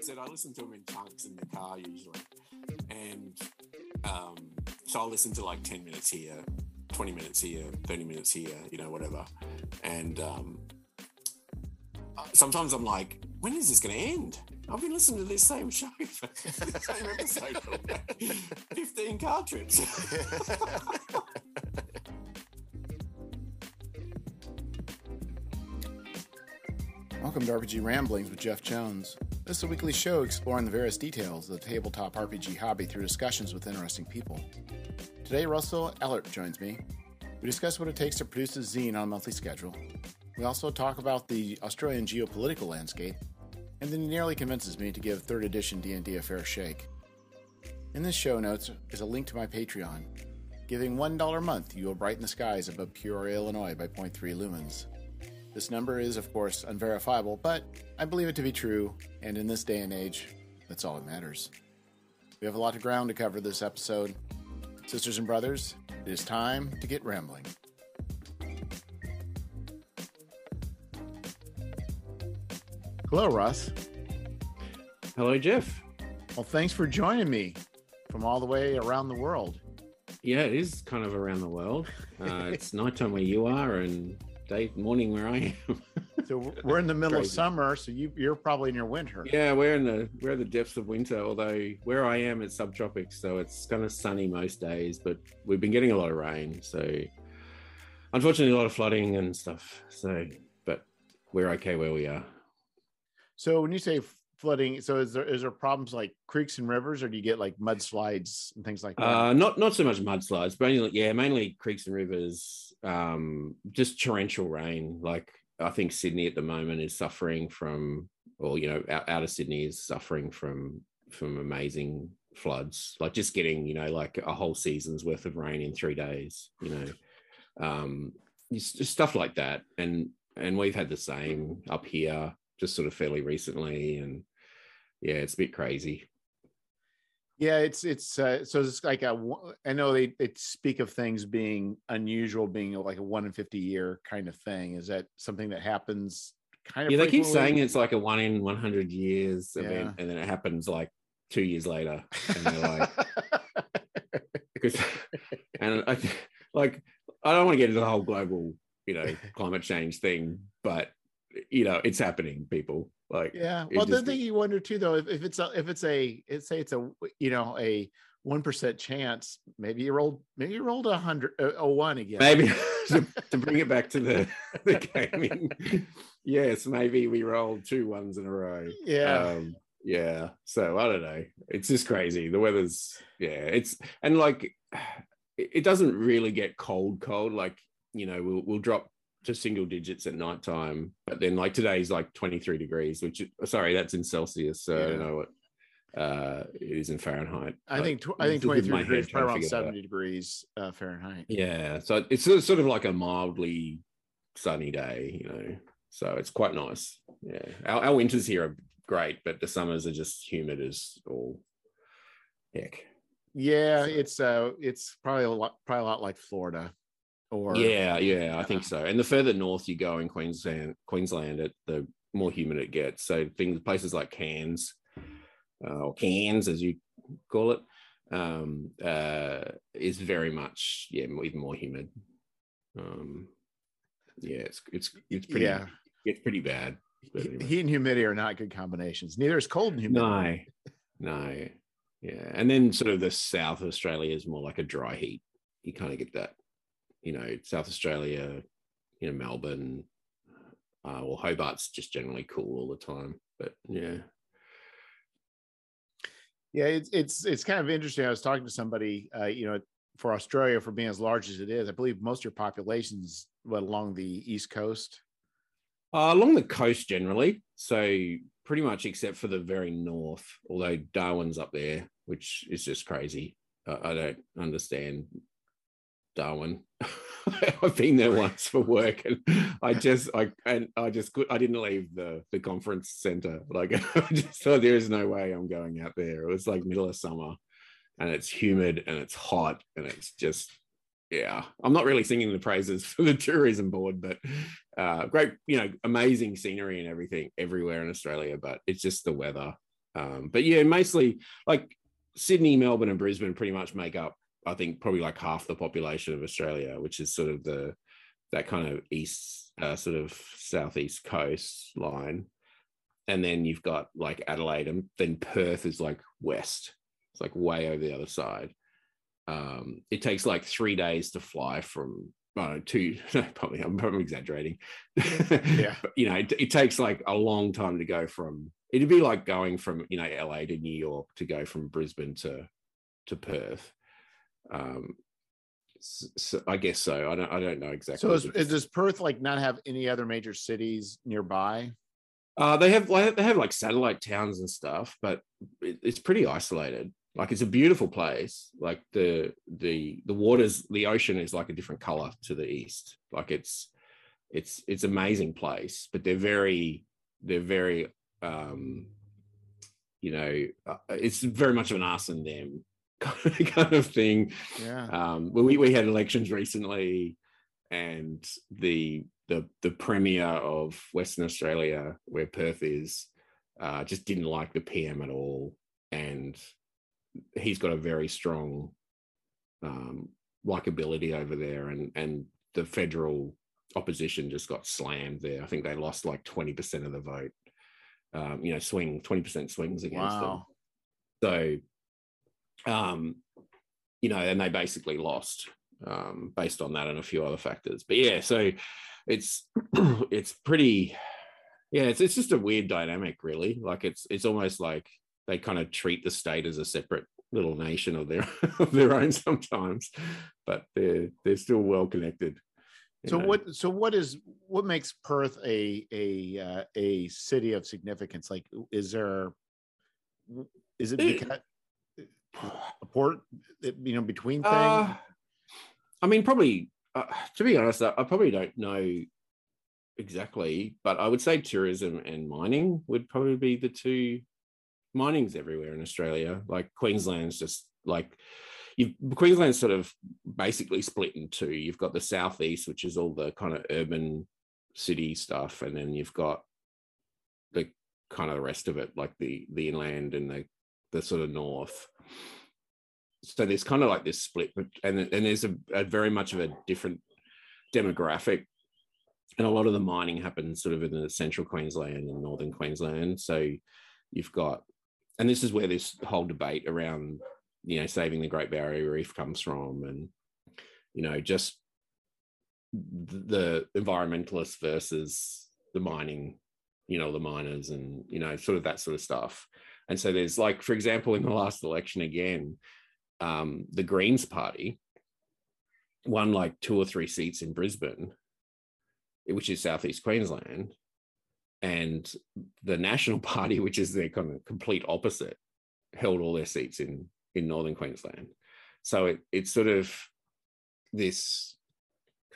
Said I listen to them in chunks in the car usually, and um, so I'll listen to like ten minutes here, twenty minutes here, thirty minutes here, you know, whatever. And um, uh, sometimes I'm like, when is this going to end? I've been listening to this same show for same episode 15 car trips. Welcome to RPG Ramblings with Jeff Jones. This is a weekly show exploring the various details of the tabletop RPG hobby through discussions with interesting people. Today, Russell Ellert joins me. We discuss what it takes to produce a zine on a monthly schedule. We also talk about the Australian geopolitical landscape, and then he nearly convinces me to give 3rd edition D&D a fair shake. In the show notes is a link to my Patreon. Giving $1 a month, you will brighten the skies above Peoria, Illinois by 0.3 lumens. This number is, of course, unverifiable, but I believe it to be true, and in this day and age, that's all that matters. We have a lot of ground to cover this episode. Sisters and brothers, it is time to get rambling. Hello, Russ. Hello, Jeff. Well, thanks for joining me from all the way around the world. Yeah, it is kind of around the world. Uh, it's nighttime where you are and day morning where I am. So we're in the middle of summer, so you, you're probably in your winter. yeah, we're in the we're in the depths of winter. Although where I am, it's subtropics, so it's kind of sunny most days. But we've been getting a lot of rain, so unfortunately, a lot of flooding and stuff. So, but we're okay where we are. So when you say flooding, so is there is there problems like creeks and rivers, or do you get like mudslides and things like that? Uh, not not so much mudslides, but mainly, yeah, mainly creeks and rivers. Um, just torrential rain. Like I think Sydney at the moment is suffering from, or you know, out, out of Sydney is suffering from from amazing floods. Like just getting, you know, like a whole season's worth of rain in three days. You know, um, just stuff like that. And and we've had the same up here, just sort of fairly recently. And yeah, it's a bit crazy. Yeah, it's it's uh, so it's like a. one- I know they they speak of things being unusual, being like a one in fifty year kind of thing. Is that something that happens? Kind of yeah, they keep saying it's like a one in 100 years event, Yeah. and then it happens like two years later. And they're like, because, and I, like, I don't want to get into the whole global, you know, climate change thing, but, you know, it's happening, people. Like, Yeah. Well, the thing you wonder too, though, if, if it's a, if it's a, it, say it's a, you know, a one percent chance, maybe you rolled, maybe you rolled a hundred, a, a one again. maybe to, to bring it back to the, the gaming, yes, maybe we rolled two ones in a row. Yeah. um yeah so i don't know it's just crazy the weather's yeah it's and like it it doesn't really get cold cold like you know we'll, we'll drop to single digits at nighttime but then like today's like 23 degrees which sorry that's in celsius so i don't know what uh it is in fahrenheit I think, tw- I think 23 degrees, probably around figure that 70 degrees uh, Fahrenheit. yeah so it's sort of, sort of like a mildly sunny day you know so it's quite nice yeah our, our winters here are great but the summers are just humid as all heck Yeah. So- It's, uh, it's probably a lot, probably a lot like Florida or, yeah yeah i think so and the further north you go in queensland queensland it the more humid it gets so things places like cairns uh, or cairns as you call it um uh is very much yeah even more humid um yeah it's it's it's pretty Yeah. it's pretty bad anyway. Heat and humidity are not good combinations. Neither is cold and humidity. No, no, yeah. And then sort of the South of Australia is more like a dry heat. You kind of get that, you know, South Australia, you know, Melbourne, uh, well, Hobart's just generally cool all the time. But yeah, Yeah, it's it's it's kind of interesting. I was talking to somebody, uh, you know, for Australia, for being as large as it is, I believe most of your population's what along the east coast. uh, along the coast generally. So pretty much except for the very north, although Darwin's up there, which is just crazy. Uh, I don't understand Darwin. I've been there once for work, and I just I and I just could I didn't leave the the conference center. Like I just thought there is no way I'm going out there. It was like middle of summer, and it's humid and it's hot and it's just yeah, I'm not really singing the praises for the tourism board, but uh, great, you know, amazing scenery and everything everywhere in Australia, but it's just the weather. Um, but yeah, mostly like Sydney, Melbourne, and Brisbane pretty much make up, I think, probably like half the population of Australia, which is sort of the that kind of east, uh, sort of southeast coast line. And then you've got like Adelaide, and then Perth is like west. It's like way over the other side um, it takes like three days to fly from uh, two probably I'm probably exaggerating. yeah. but, you know, it, it, takes like a long time to go from it'd be like going from you know LA to New York to go from Brisbane to to Perth. Um so, I guess so. I don't I don't know exactly. So is, is, does Perth like not have any other major cities nearby? Uh, they have like they have like satellite towns and stuff, but it, it's pretty isolated like it's a beautiful place like the the the waters the ocean is like a different color to the east like it's it's it's amazing place but they're very they're very um you know uh, it's very much of an us and them kind of thing yeah um well, we, we had elections recently and the the the premier of western australia where perth is uh just didn't like the pm at all and he's got a very strong um, likability over there, and and the federal opposition just got slammed there. I think they lost like twenty percent of the vote. Um, you know, swing twenty percent swings against wow. them. So, um, you know, and they basically lost um, based on that and a few other factors. But yeah, so it's it's pretty yeah it's, it's just a weird dynamic really like it's it's almost like they kind of treat the state as a separate little nation of their of their own sometimes, but they're they're still well connected. So know. what so what is what makes Perth a a uh, a city of significance? Like, is there is it because port you know between things? Uh, I mean, probably uh, to be honest, I, I probably don't know exactly, but I would say tourism and mining would probably be the two mining's everywhere in Australia. Like Queensland's just like you've Queensland's sort of basically split in two. You've got the southeast, which is all the kind of urban city stuff, and then you've got the kind of the rest of it, like the the inland and the the sort of north. So there's kind of like this split, but and and there's a, a very much of a different demographic and a lot of the mining happens sort of in the central Queensland and northern Queensland. So you've got and this is where this whole debate around you know saving the Great Barrier Reef comes from, and you know just the environmentalists versus the mining, you know, the miners, and you know, sort of that sort of stuff. And so there's like, for example, in the last election again, um, the Greens Party won like two or three seats in Brisbane, which is southeast Queensland, and the National Party, which is their kind of complete opposite, held all their seats in in northern Queensland. So it it's sort of this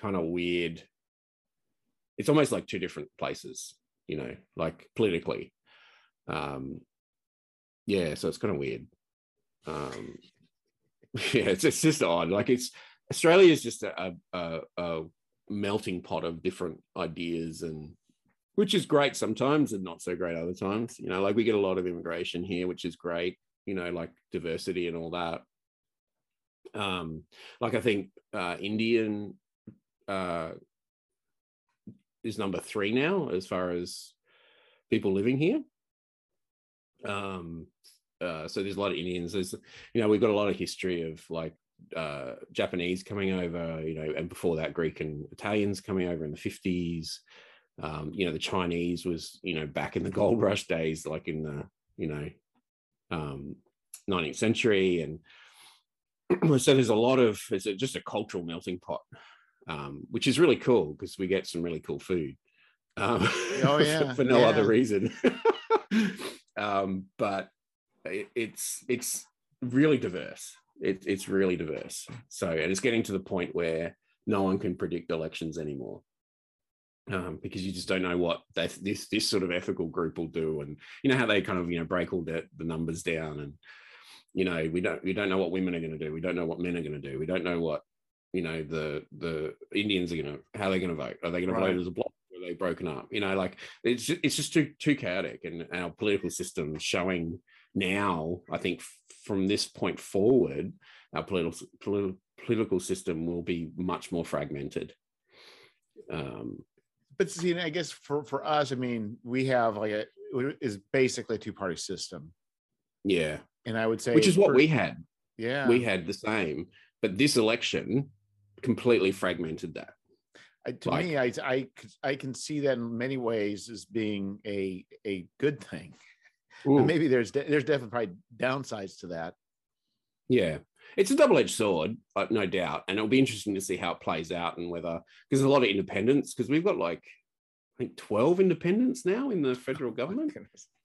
kind of weird. It's almost like two different places, you know, like politically. Um, yeah, so it's kind of weird. Um, yeah, it's it's just odd. Like it's Australia is just a, a, a melting pot of different ideas and which is great sometimes and not so great other times. You know, like we get a lot of immigration here, which is great, you know, like diversity and all that. Um, like I think uh, Indian uh, is number three now as far as people living here. Um, uh, so there's a lot of Indians. There's, you know, we've got a lot of history of like uh, Japanese coming over, you know, and before that, Greek and Italians coming over in the 50s um, you know the chinese was you know back in the gold rush days like in the you know um, 19th century and so there's a lot of it's a, just a cultural melting pot um, which is really cool because we get some really cool food um, oh yeah for, for no yeah. other reason um, but it, it's it's really diverse. It, it's really diverse. So and it's getting to the point where no one can predict elections anymore. Um, because you just don't know what they, this this sort of ethical group will do, and you know how they kind of you know break all the, the numbers down, and you know we don't we don't know what women are going to do, we don't know what men are going to do, we don't know what you know the the Indians are gonna how they're gonna vote. Are they gonna vote as a bloc? Broken up? You know, like it's just, it's just too too chaotic, and our political system showing now. I think from this point forward, our political political political system will be much more fragmented. Um, But see, I guess for for us, I mean, we have like a is basically a two party system, yeah, and I would say which is what for- we had. yeah We had the same, but this election completely fragmented that. I, to like- me, I can see that in many ways as being a a good thing. But maybe there's de- there's definitely probably downsides to that. Yeah, it's a double edged sword, no doubt, and it'll be interesting to see how it plays out and whether because there's a lot of independents because we've got like I think twelve independents now in the federal government,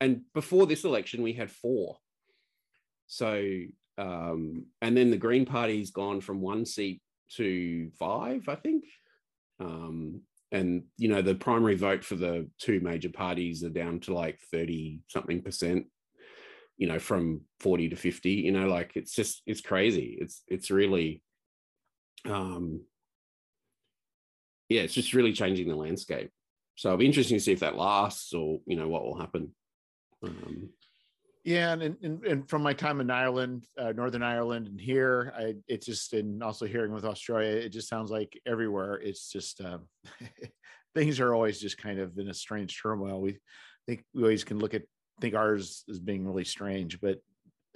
and before this election we had four. So, um, and then the Green Party's gone from one seat to five, I think. Um, and you know the primary vote for the two major parties are down to like 30 something percent you know from 40 to 50 you know like it's just it's crazy. It's it's really um yeah it's just really changing the landscape. So it'll be interesting to see if that lasts or you know what will happen. Um Yeah, and and, and from my time in Ireland, uh, Northern Ireland, and here, I it's just and also hearing with Australia, it just sounds like everywhere it's just uh, things are always just kind of in a strange turmoil. We think we always can look at think ours as being really strange, but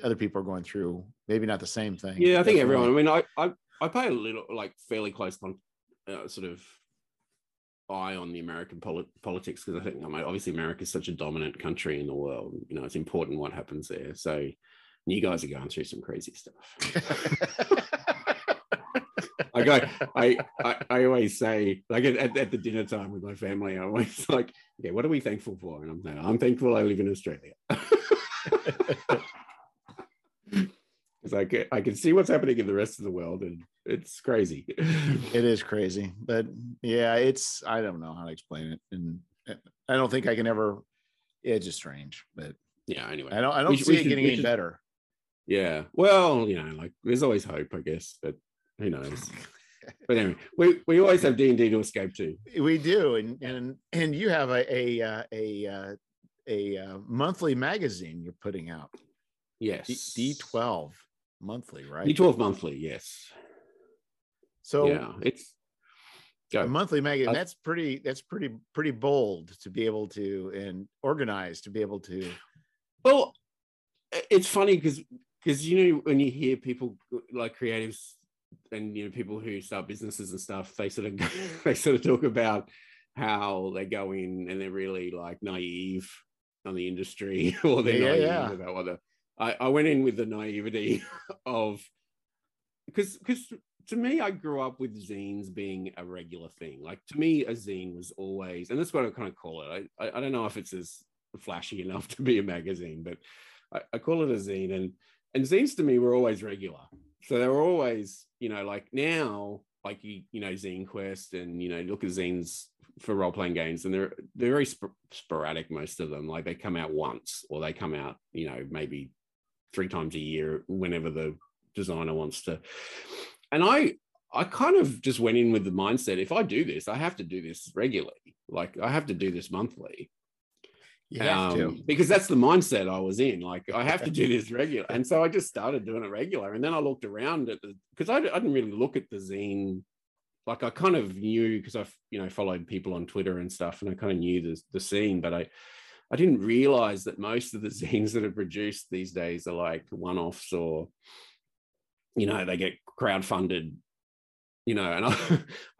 other people are going through maybe not the same thing. yeah i think everyone i mean i i, I pay a little like fairly close con- uh, sort of eye on the american poli- politics because i think I mean, obviously america is such a dominant country in the world you know it's important what happens there so you guys are going through some crazy stuff I go, I, I, I always say, like at, at, at the dinner time with my family, I always like, okay, what are we thankful for? And I'm saying, I'm thankful I live in Australia. Because I can, I can see what's happening in the rest of the world and it's crazy. it is crazy, but yeah, it's I don't know how to explain it, and I don't think I can ever. It's just strange, but yeah, anyway. I don't. I don't should- see it should- getting any should- better. Yeah. Well, you know, like there's always hope, I guess, but who knows? But anyway, we, we always have D and D to escape to. We do, and and and you have a a uh, a uh, a uh, monthly magazine you're putting out. Yes. D twelve monthly, right? D12 monthly, yes. So yeah, it's a monthly magazine. Uh, That's pretty. That's pretty pretty bold to be able to and organized to be able to. Well, it's funny because because you know when you hear people like creatives and you know people who start businesses and stuff, they sort of they sort of talk about how they go in and they're really like naive on the industry or they're Yeah, naive yeah. about what the I, I went in with the naivety of because because to me I grew up with zines being a regular thing. Like to me, a zine was always, and that's what I kind of call it. I, I, I don't know if it's as flashy enough to be a magazine, but I, I call it a zine. And and zines to me were always regular. So they were always, you know, like now, like you, you know, Zine Quest and you know, look at zines for role playing games, and they're they're very sp- sporadic. Most of them, like they come out once, or they come out, you know, maybe three times a year, whenever the designer wants to. And I I kind of just went in with the mindset: if I do this, I have to do this regularly. Like I have to do this monthly You have to. um, because that's the mindset I was in. Like I have to do this regular, and so I just started doing it regular. And then I looked around at the because I, I didn't really look at the zine. Like I kind of knew because I've you know followed people on Twitter and stuff, and I kind of knew the the scene, but I I didn't realize that most of the zines that are produced these days are like one offs or you know they get crowdfunded, you know, and I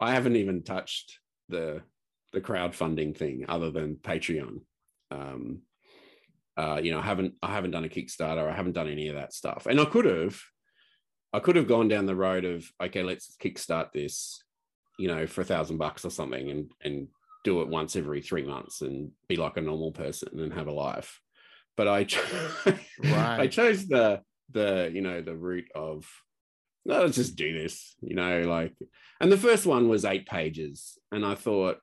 I haven't even touched the the crowdfunding thing other than Patreon. Um uh you know i haven't i haven't done a kickstarter. I haven't done any of that stuff. And i could have i could have gone down the road of okay let's kickstart this you know for a thousand bucks or something and and do it once every three months and be like a normal person and have a life. But i cho- i chose the the you know the route of no let's just do this you know like and the first one was eight pages and i thought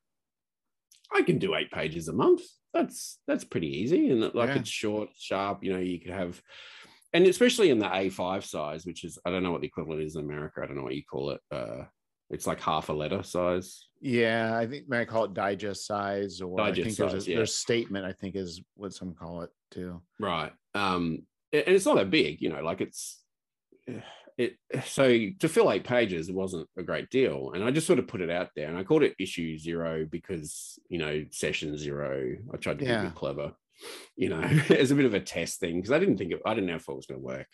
I can do eight pages a month. That's that's pretty easy, and like Yeah. it's short, sharp. You know, you could have, and especially in the A5 size, which is I don't know what the equivalent is in America. I don't know what you call it. Uh, It's like half a letter size. Yeah, I think may I call it digest size, or I Digest think there's size, a yeah. there's statement. I think is what some call it too. Right. Um, and it's not that big, you know, like it's it so to fill eight pages, it wasn't a great deal. And I just sort of put it out there and I called it issue zero because, you know, session zero. I tried to be a Yeah. bit clever, you know, as a bit of a test thing because I didn't think it, I didn't know if it was going to work.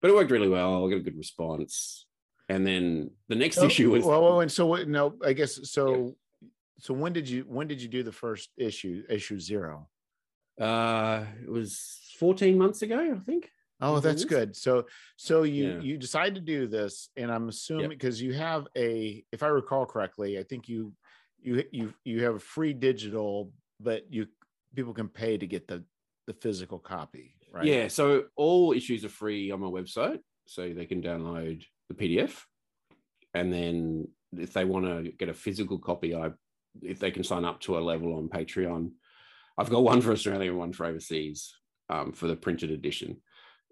But it worked really well. I got a good response. And then the next So- issue was well, and so what? No, I guess so. So when did you when did you do the first issue? Issue zero. uh it was 14 months ago, I think. Oh, that's good. So so you Yeah. you decide to do this, and I'm assuming because you have a, if I recall correctly, I think you you you you have a free digital, but you people can pay to get the the physical copy, right? Yeah, so all issues are free on my website, so they can download the PDF, and then if they want to get a physical copy, I if they can sign up to a level on Patreon, I've got one for Australia and one for overseas um, for the printed edition,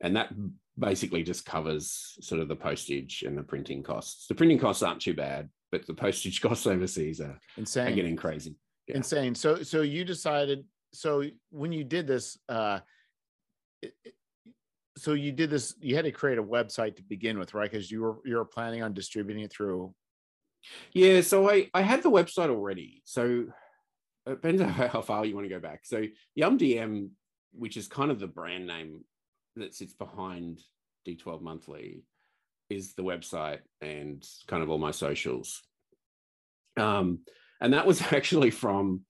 and that basically just covers sort of the postage and the printing costs. The printing costs aren't too bad, but the postage costs overseas are, are insane. getting crazy. Yeah. insane so so you decided so when you did this uh it- it- so you did this you had to create a website to begin with right because you were you were planning on distributing it through Yeah, so I I had the website already. So it depends on how far you want to go back. So Yum DM, which is kind of the brand name that sits behind D12 Monthly, is the website and kind of all my socials. Um, and that was actually from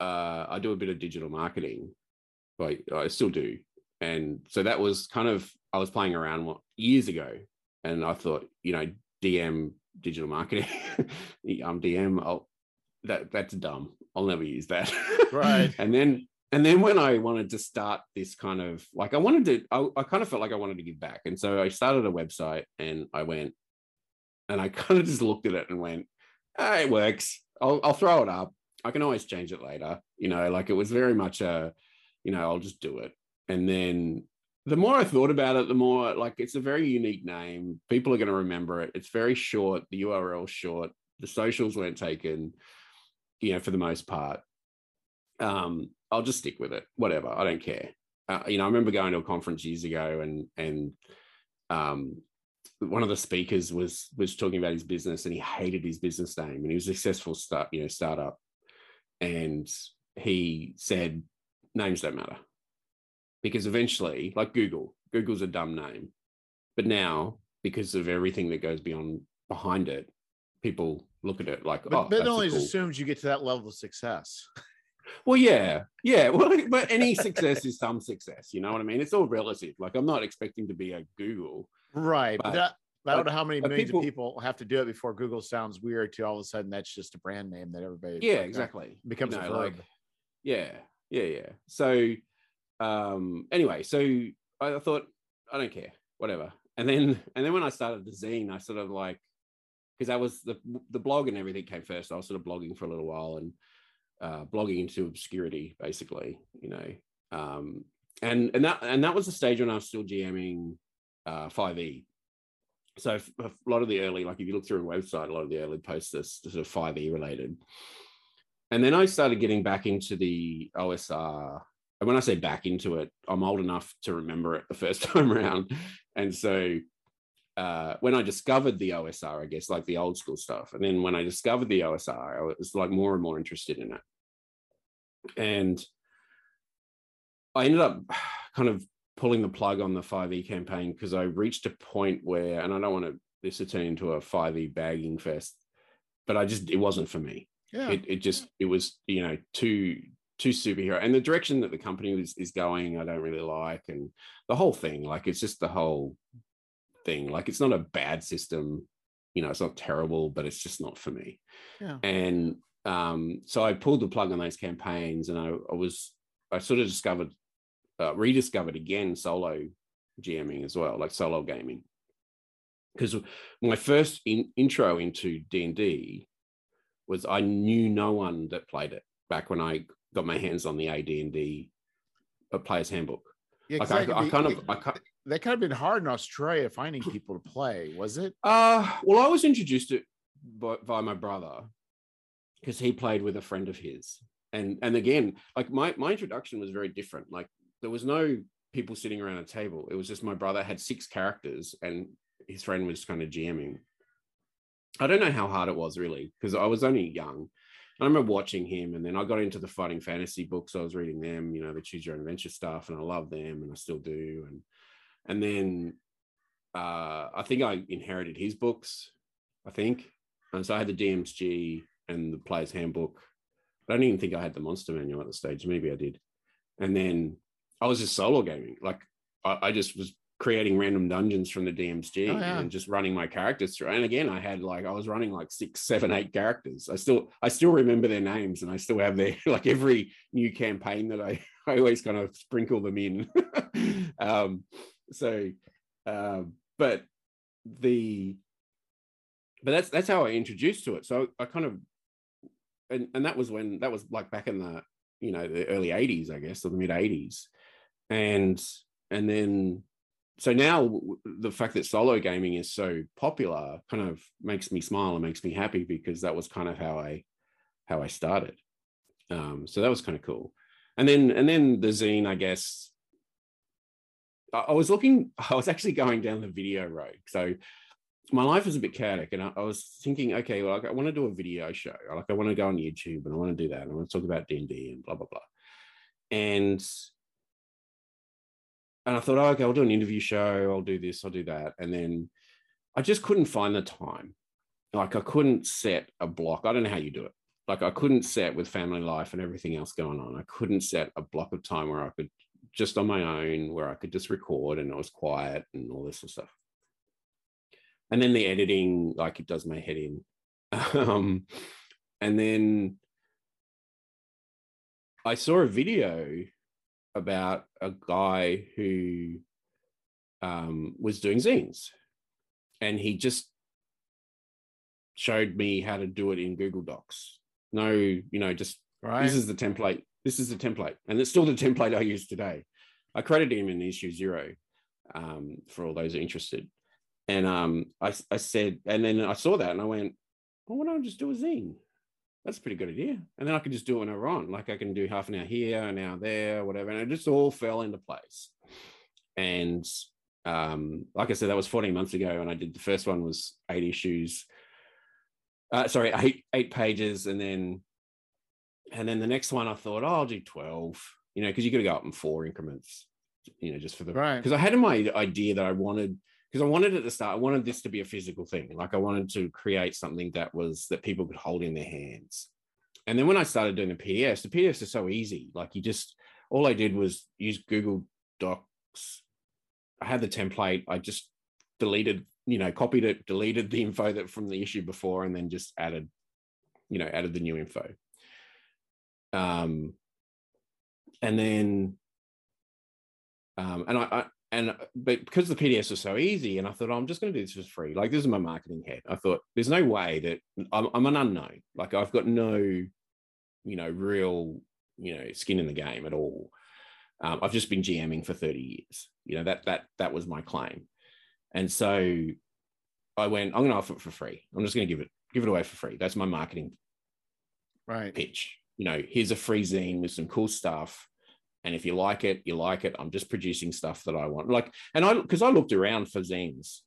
uh, I do a bit of digital marketing, like I still do. And so that was kind of I was playing around what, years ago, and I thought, you know, DM digital marketing, I'm DM, I'll, that that's dumb. I'll never use that. Right. and then and then when I wanted to start this kind of like I wanted to, I, I kind of felt like I wanted to give back, and so I started a website, and I went, and I kind of just looked at it and went, ah, it works. I'll I'll throw it up. I can always change it later. You know, like it was very much a, you know, I'll just do it. And then the more I thought about it, the more like it's a very unique name. People are going to remember it. It's very short. The URL short. The socials weren't taken, you know, for the most part. Um, I'll just stick with it. Whatever. I don't care. Uh, you know, I remember going to a conference years ago, and and um, one of the speakers was was talking about his business, and he hated his business name, and he was a successful start, you know, startup, and he said names don't matter because eventually, like Google, Google's a dumb name, but now because of everything that goes beyond behind it, people look at it like, but, oh, but it a only cool- assumes you get to that level of success well, yeah, yeah. Well, but any success is some success. You know what I mean? It's all relative. Like I'm not expecting to be a Google. right but, that, I don't know how many millions people- of people have to do it before Google sounds weird to all of a sudden that's just a brand name that everybody Yeah, like, uh, exactly. becomes You a verb. like, yeah, yeah, yeah. So, um, anyway, so I I thought I don't care, whatever. And then, and then when I started the zine, I sort of like because that was the the blog and everything came first. I was sort of blogging for a little while and uh, blogging into obscurity, basically, you know. Um, and and that and that was the stage when I was still GMing uh, 5e. So a lot of the early, like if you look through a website, a lot of the early posts are sort of 5e related. And then I started getting back into the OSR. And when I say back into it, I'm old enough to remember it the first time around. And so uh, when I discovered the OSR, I guess like the old school stuff, and then when I discovered the OSR, I was like more and more interested in it. And I ended up kind of pulling the plug on the 5e campaign because I reached a point where, and I don't want to this to turn into a 5e bagging fest, but I just it wasn't for me. Yeah. It, it just it was you know too too superhero and the direction that the company is, is going i don't really like and the whole thing like it's just the whole thing. Like it's not a bad system you know it's not terrible but it's just not for me. Yeah. and um so i pulled the plug on those campaigns and i, I was i sort of discovered uh, rediscovered again solo gming as well like solo gaming because my first in, intro into d&d was I knew no one that played it back when I got my hands on the AD&D uh, player's handbook. Yeah, Like I, that, I kind of, I kind, that kind of been hard in Australia finding people to play, was it? uh, well, I was introduced to by, by my brother because he played with a friend of his. And and again, like my my introduction was very different. Like there was no people sitting around a table. It was just my brother had six characters and his friend was kind of jamming. I don't know how hard it was really because I was only young. I remember watching him, and then I got into the fighting fantasy books. I was reading them, you know, the choose your own adventure stuff, and I love them, and I still do. And and then uh, I think I inherited his books, I think, and so I had the DMG and the Player's Handbook. I don't even think I had the Monster Manual at the stage. Maybe I did. And then I was just solo gaming. Like I, I just was creating random dungeons from the DMG oh, yeah. and just running my characters through. And again, I had like I was running like six, seven, eight characters. I still I still remember their names and I still have their like every new campaign that I I always kind of sprinkle them in. um, so, uh, but the but that's that's how I introduced to it. So I kind of and and that was when that was like back in the you know the early 80s i guess or the mid 80s and and then so now the fact that solo gaming is so popular kind of makes me smile and makes me happy because that was kind of how i how i started. Um so that was kind of cool. And then and then the zine i guess I was looking i was actually going down the video road. So my life is a bit chaotic and I, I, was thinking okay well i want to do a video show like i want to go on youtube and i want to do that and i want to talk about d&d and blah blah blah. And and i thought oh, okay i'll do an interview show i'll do this i'll do that and then i just couldn't find the time. Like i couldn't set a block. I don't know how you do it. Like i couldn't set with family life and everything else going on. I couldn't set a block of time where i could just on my own where i could just record and I was quiet and all this sort of stuff and then the editing like it does my head in. Um, and then i saw a video about a guy who um, was doing zines. And he just showed me how to do it in google docs. No you know just right. this is the template. This is the template. And it's still the template i use today. I credited him in issue zero um, for all those interested and um, I, I said, and then I saw that and I went, well, why don't I just do a zine? That's a pretty good idea. And then I could just do it whenever on. Like I can do half an hour here, an hour there, whatever. And it just all fell into place. And um, like I said, that was 14 months ago. And I did the first one was eight issues. Uh, sorry, eight eight pages. And then and then the next one I thought, oh, I'll do 12, you know, because you got to go up in four increments, you know, just for the right. Because I had in my idea that I wanted because I wanted at the start, I wanted this to be a physical thing. Like I wanted to create something that was that people could hold in their hands. And then when I started doing the PDFs, the PDFs are so easy. Like you just all I did was use Google Docs. I had the template. I just deleted, you know, copied it, deleted the info that from the issue before, and then just added, you know, added the new info. Um, and then, um, and I, I and uh, but because the PDFs are so easy, and I thought oh, I'm just going to do this for free. Like this is my marketing head. I thought there's no way that I'm, I'm, an unknown. Like I've got no, you know, real, you know, skin in the game at all. Um, I've just been GMing for 30 years. You know that that that was my claim, and so I went. I'm going to offer it for free. I'm just going to give it give it away for free. That's my marketing right pitch. You know, here's a free zine with some cool stuff and if you like it, you like it. I'm just producing stuff that I want. Like, and I because I looked around for zines,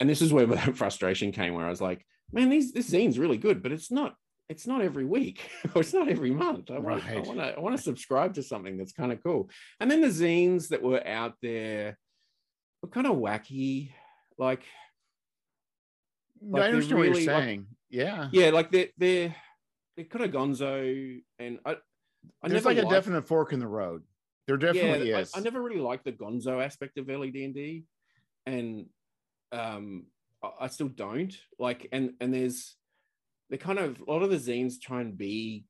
and this is where that frustration came, where I was like, man, these this zine's really good, but it's not it's not every week or it's not every month. I want, right. To I want to subscribe to something that's kind of cool. And then the zines that were out there were kind of wacky, like. like I understand really, what you're saying. Like, yeah, yeah, like they're they're they're kind of gonzo, and I. I There's like liked, a definite fork in the road. There definitely yeah, is. I, I, never really liked the Gonzo aspect of early D and D, and um, I still don't like. And and there's they kind of a lot of the zines try and be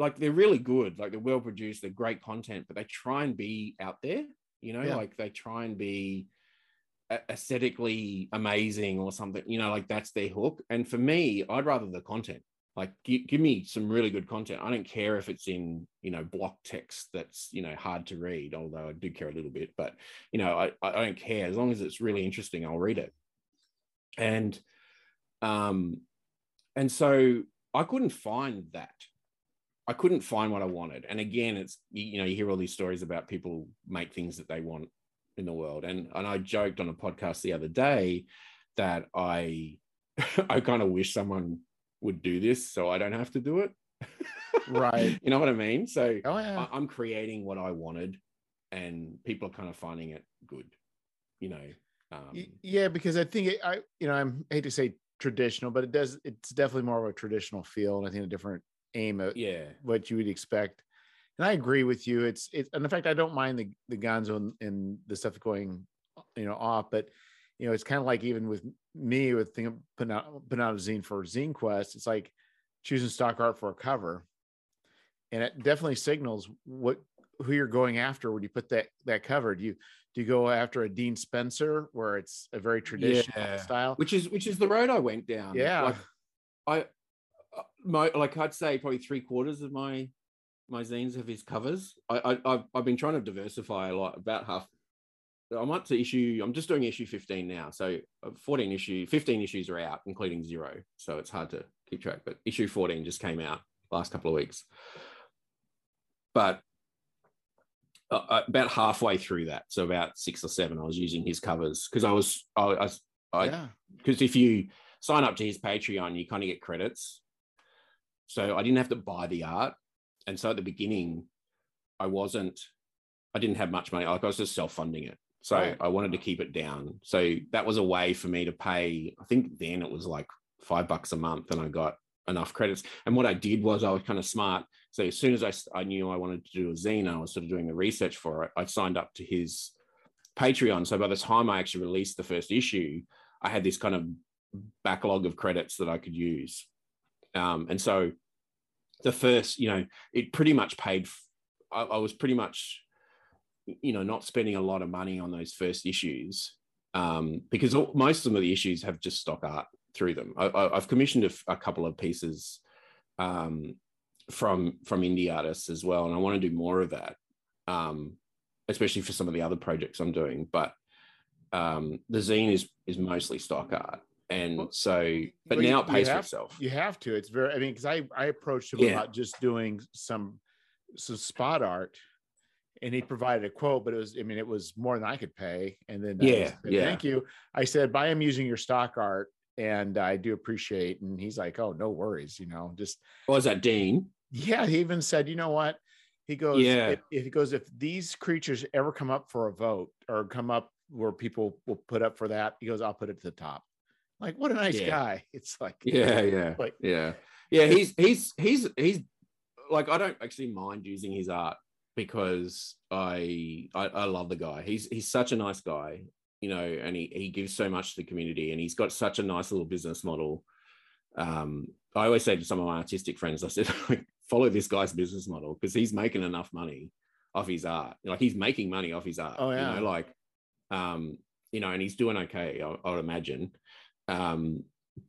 like they're really good, like they're well produced, they're great content, but they try and be out there. You know, yeah. like they try and be aesthetically amazing or something. You know, like that's their hook. And for me, I'd rather the content like give, give me some really good content i don't care if it's in you know block text that's you know hard to read although i do care a little bit but you know i, I don't care as long as it's really interesting i'll read it and um and so I couldn't find that. I couldn't find what I wanted. And again, it's you know, you hear all these stories about people make things that they want in the world. And and I joked on a podcast the other day that I I kind of wish someone would do this so I don't have to do it. Right. you know what I mean? So Oh yeah. I, I'm creating what I wanted and people are kind of finding it good, you know. Um, yeah, because I think it, I, you know, I'm I hate to say traditional, but it does. It's definitely more of a traditional feel, and I think a different aim at yeah. what you would expect. And I agree with you. It's it's, and in fact, I don't mind the the Gonzo and, and the stuff going, you know, off. But you know, it's kind of like even with me with thing putting out putting out a zine for Zine Quest. It's like choosing stock art for a cover, and it definitely signals what who you're going after when you put that that cover. Do you do you go after a Dean Spencer where it's a very traditional Yeah. style? Which is which is the road I went down. Yeah. Like I uh, my like I'd say probably three quarters of my my zines have his covers. I, I I've, I've been trying to diversify a lot. About half. I'm up to issue. I'm just doing issue 15 now. So uh, 14 issue, 15 issues are out, including zero. So it's hard to keep track. But issue 14 just came out last couple of weeks. But uh, uh, about halfway through that, so about six or seven, I was using his covers because I was I, I, was- I yeah, because if you sign up to his Patreon, you kind of get credits. So I didn't have to buy the art. And so at the beginning, I wasn't, I didn't have much money. Like I was just self funding it. So Right. I wanted to keep it down. So that was a way for me to pay. I think then it was like five bucks a month and I got enough credits. And what I did was I was kind of smart. So as soon as I, I knew I wanted to do a zine, I was sort of doing the research for it. I signed up to his Patreon. So by the time I actually released the first issue, I had this kind of backlog of credits that I could use. Um, and so the first, you know, it pretty much paid. I was pretty much, you know, not spending a lot of money on those first issues um, because all, most of the issues have just stock art through them. I, I, I've commissioned a, f- a couple of pieces um, from from indie artists as well, and I want to do more of that, um, especially for some of the other projects I'm doing. But um, the zine is is mostly stock art, and Well, so but well, you- now it you pays for itself. You have to. It's very. I mean, because I I approached him Yeah. about just doing some some spot art, and he provided a quote, but it was. I mean, it was more than I could pay. And then Yeah, said, yeah. Thank you. I said, "But I am using your stock art, and I do appreciate." And he's like, "Oh, no worries. You know, just What was that, Dean? yeah." He even said, "You know what?" He goes, Yeah. If, if he goes, if these creatures ever come up for a vote or come up where people will put up for that, he goes, I'll put it to the top. Like, what a nice Yeah. guy. It's like, Yeah, yeah, Like- yeah, yeah. He's he's he's he's like I don't actually mind using his art because I I, I love the guy. He's he's such a nice guy, you know, and he he gives so much to the community, and he's got such a nice little business model. Um, I always say to some of my artistic friends, I said, follow this guy's business model because he's making enough money off his art. Like he's making money off his art. Oh, yeah. You know, like, um, you know, and he's doing okay. I, I would imagine. Um,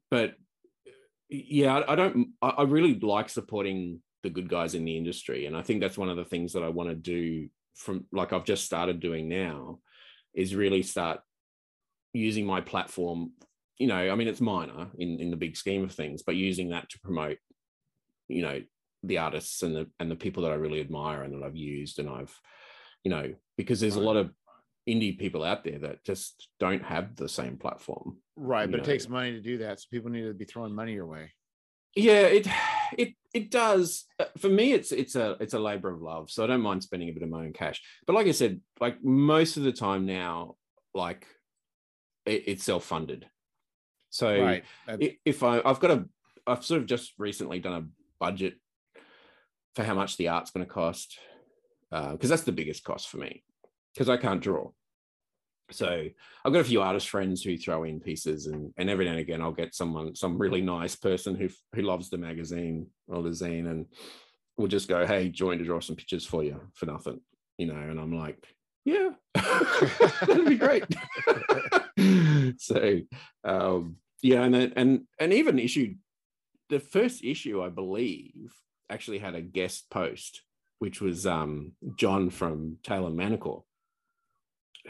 but yeah, I, I don't. I, I really like supporting the good guys in the industry, and I think that's one of the things that I want to do. From like I've just started doing now, is really start using my platform. You know, I mean, it's minor in in the big scheme of things, but using that to promote, you know, the artists and the and the people that I really admire and that I've used and I've, you know, because there's a lot of indie people out there that just don't have the same platform. Right, but know. it takes money to do that. So people need to be throwing money your way. Yeah, it it it does. Uh, For me, it's it's a it's a labor of love. So I don't mind spending a bit of my own cash. But like I said, like most of the time now, like it, it's self funded. So right. Uh, if I I've got a I've sort of just recently done a budget for how much the art's going to cost because that's the biggest cost for me because I can't draw. So I've got a few artist friends who throw in pieces, and and every now and again I'll get someone, some really nice person who who loves the magazine or the zine, and we'll just go, "Hey, join to draw some pictures for you for nothing," you know. And I'm like, "Yeah, that'd be great." so, um, yeah, and and and even issued the first issue, I believe, actually had a guest post, which was um, John from Taylor Manicore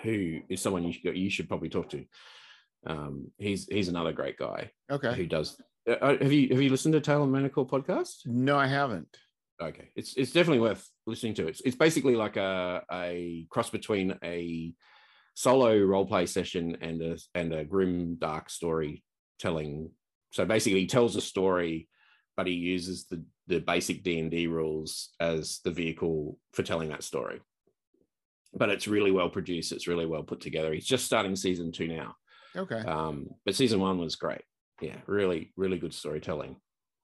who is someone you should you should probably talk to. Um, he's he's another great guy okay. who does uh, have you have you listened to Taylor Manicourt podcast? No, I haven't. Okay, it's it's definitely worth listening to. It's it's basically like a a cross between a solo role play session and a and a grim dark story telling. So basically, he tells a story, but he uses the the basic D and D rules as the vehicle for telling that story. But it's really well produced. It's really well put together. He's just starting season two now. Okay. Um, but season one was great. Yeah, really, really good storytelling,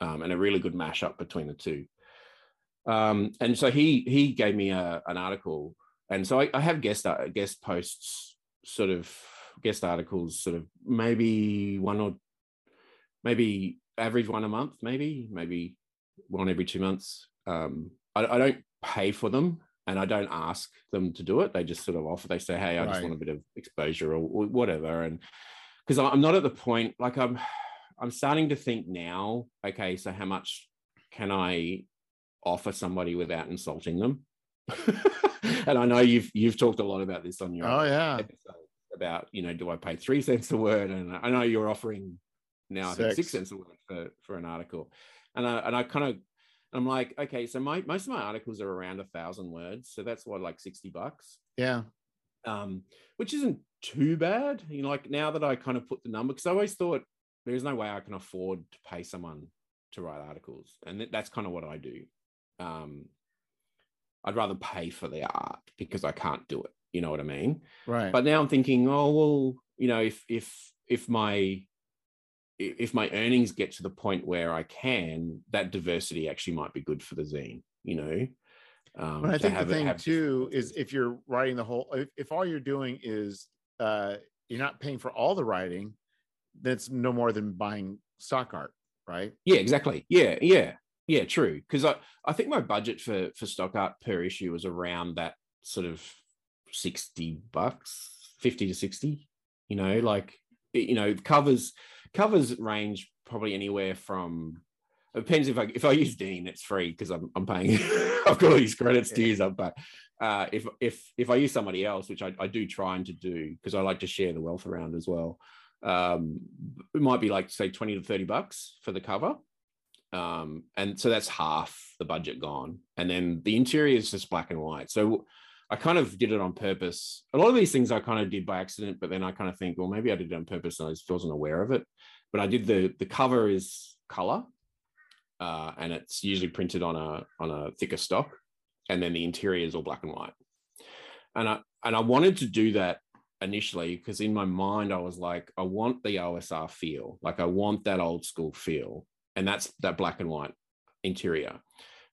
um, and a really good mashup between the two. Um, and so he he gave me a, an article, and so I, I have guest uh, guest posts, sort of guest articles, sort of maybe one or maybe average one a month, maybe maybe one every two months. Um, I, I don't pay for them and I don't ask them to do it. They just sort of offer. They say, "Hey, I just want a bit of exposure or, or whatever." And because I'm not at the point, like I'm, I'm starting to think now. Okay, so how much can I offer somebody without insulting them? and I know you've you've talked a lot about this on your Oh yeah. episode about you know do I pay three cents a word? And I know you're offering now I think Six. six cents a word for for an article, and I and I kind of I'm like okay, so my most of my articles are around a thousand words, so that's what like sixty bucks, Yeah. um, which isn't too bad. You know, like now that I kind of put the number because I always thought there's no way I can afford to pay someone to write articles, and that- that's kind of what I do. Um, I'd rather pay for the art because I can't do it. You know what I mean? Right. but now i'm thinking oh well you know if if if my if my earnings get to the point where i can that diversity actually might be good for the zine you know? Um But I think the thing have too is if you're writing the whole, if, if all you're doing is uh, you're not paying for all the writing, that's no more than buying stock art, right? yeah exactly. Yeah yeah. Yeah true. Because i i think my budget for for stock art per issue was around that sort of 60 bucks 50 to 60 you know? Like you know covers covers range probably anywhere from it depends if I if I use Dean, it's free because I'm I'm paying. I've got all these credits to use up, but uh, if if if I use somebody else, which I, I do try and to do because I like to share the wealth around as well, um, it might be like say twenty to thirty bucks for the cover, um, and so that's half the budget gone, and then the interior is just black and white. So I kind of did it on purpose. A lot of these things I kind of did by accident, but then I kind of think, well, maybe I did it on purpose and I just wasn't aware of it. But I did the the cover is color, uh, and it's usually printed on a on a thicker stock, and then the interior is all black and white. And I and I wanted to do that initially because in my mind I was like, I want the OSR feel, like I want that old school feel, and that's that black and white interior.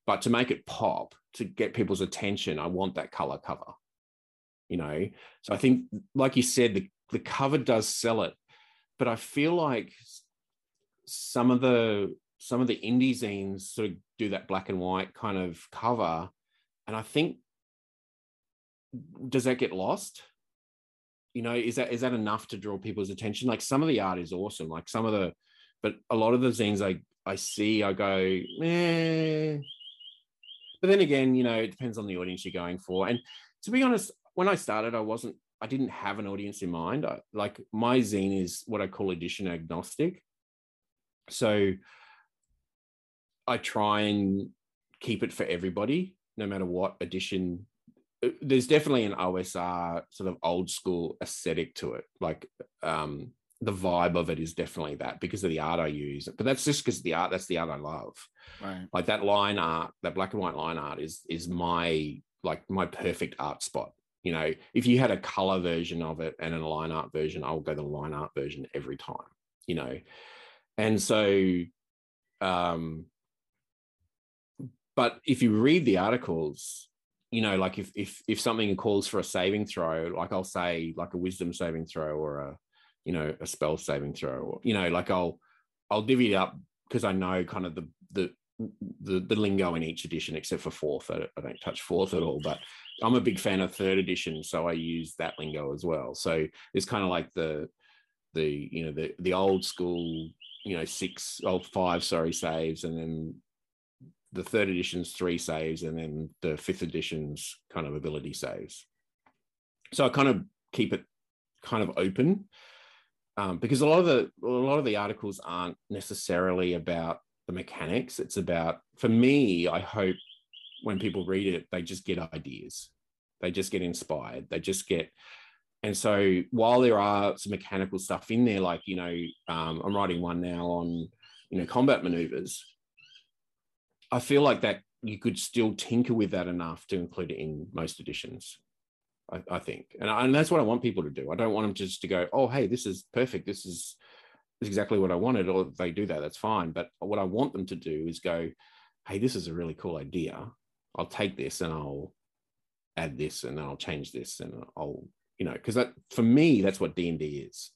But to make it pop, to get people's attention, I want that color cover. You know, so I think, like you said, the the cover does sell it, but I feel like some of the some of the indie zines sort of do that black and white kind of cover, and I think does that get lost? You know, is that is that enough to draw people's attention? Like some of the art is awesome, like some of the, but a lot of the zines I I see, I go, eh. But then again, you know, it depends on the audience you're going for. And to be honest, when I started, I wasn't, I didn't have an audience in mind. I, like my zine is what I call edition agnostic. So I try and keep it for everybody, no matter what edition. Uh, There's definitely an OSR sort of old school aesthetic to it. Like um, the vibe of it is definitely that because of the art I use. But that's just because the art, that's the art I love Right. like that line art that black and white line art is is my like my perfect art spot you know if you had a color version of it and a line art version i'll go the line art version every time you know and so um but if you read the articles you know like if if if something calls for a saving throw like i'll say like a wisdom saving throw or a you know a spell saving throw or you know like i'll i'll divvy it up because i know kind of the the the, the lingo in each edition except for fourth. I, I don't touch fourth at all but i'm a big fan of third edition so i use that lingo as well. So it's kind of like the the you know the the old school you know six oh five sorry saves and then the third edition's three saves and then the fifth edition's kind of ability saves. So i kind of keep it kind of open um, because a lot of the a lot of the articles aren't necessarily about the mechanics. It's about for me. I hope when people read it, they just get ideas. They just get inspired. They just get. And so while there are some mechanical stuff in there, like you know, um, I'm writing one now on you know combat maneuvers. I feel like that you could still tinker with that enough to include it in most editions. I, I think, and, I, and that's what I want people to do. I don't want them just to go, "Oh, hey, this is perfect. This is, this is exactly what I wanted." Or if they do that, that's fine. But what I want them to do is go, "Hey, this is a really cool idea. I'll take this and I'll add this and then I'll change this and I'll, you know, because that for me that's what D and D is.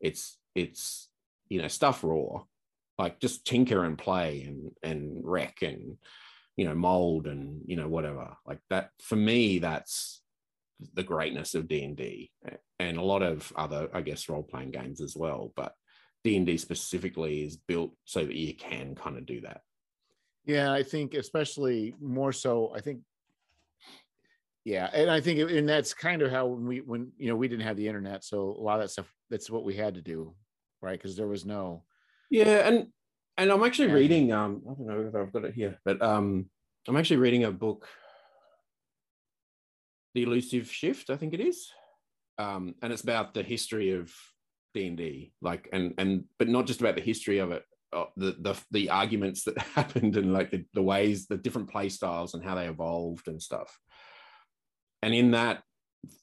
It's it's you know stuff raw, like just tinker and play and and wreck and you know mold and you know whatever like that for me that's the greatness of d&d and a lot of other i guess role-playing games as well but d&d specifically is built so that you can kind of do that yeah i think especially more so i think yeah and i think and that's kind of how when we when you know we didn't have the internet so a lot of that stuff that's what we had to do right because there was no yeah and and i'm actually yeah. reading um i don't know if i've got it here but um i'm actually reading a book the elusive shift i think it is. Um and it's about the history of d&d like and and but not just about the history of it uh, the, the the arguments that happened and like the, the ways the different play styles and how they evolved and stuff. And in that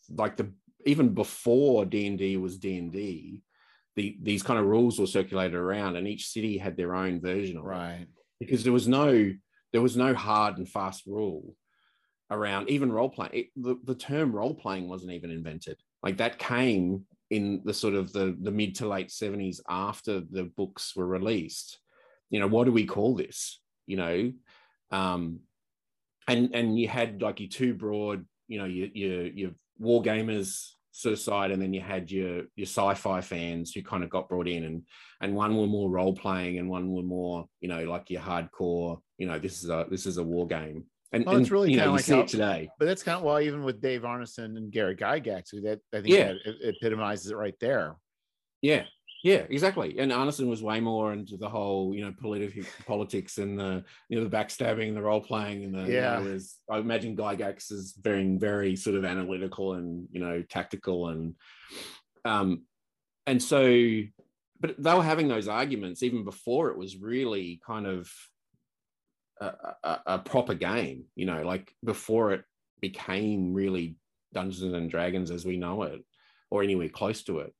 like the even before d&d was d&d the, these kind of rules were circulated around and each city had their own version of right. It because there was no there was no hard and fast rule around even role playing the, the term role playing wasn't even invented. Like that came in the sort of the, the mid to late 70s after the books were released. You know what do we call this? You know um and and you had like your two broad you know your your, your war gamers sort of side and then you had your your sci-fi fans who kind of got brought in and and one were more role playing and one were more you know like your hardcore you know this is a this is a war game and, well, it's really kind of like see how, it today. But that's kind of well, even with Dave Arneson and Gary Gygax, who that I think yeah. that epitomizes it right there. Yeah, yeah, exactly. And Arneson was way more into the whole, you know, political politics and the, you know, the backstabbing, the role playing, and the, yeah. You know, was, I imagine Gygax is very, very sort of analytical and you know tactical and, um, and so, but they were having those arguments even before it was really kind of a, a, a proper game, you know, like before it became really Dungeons and Dragons as we know it, or anywhere close to it.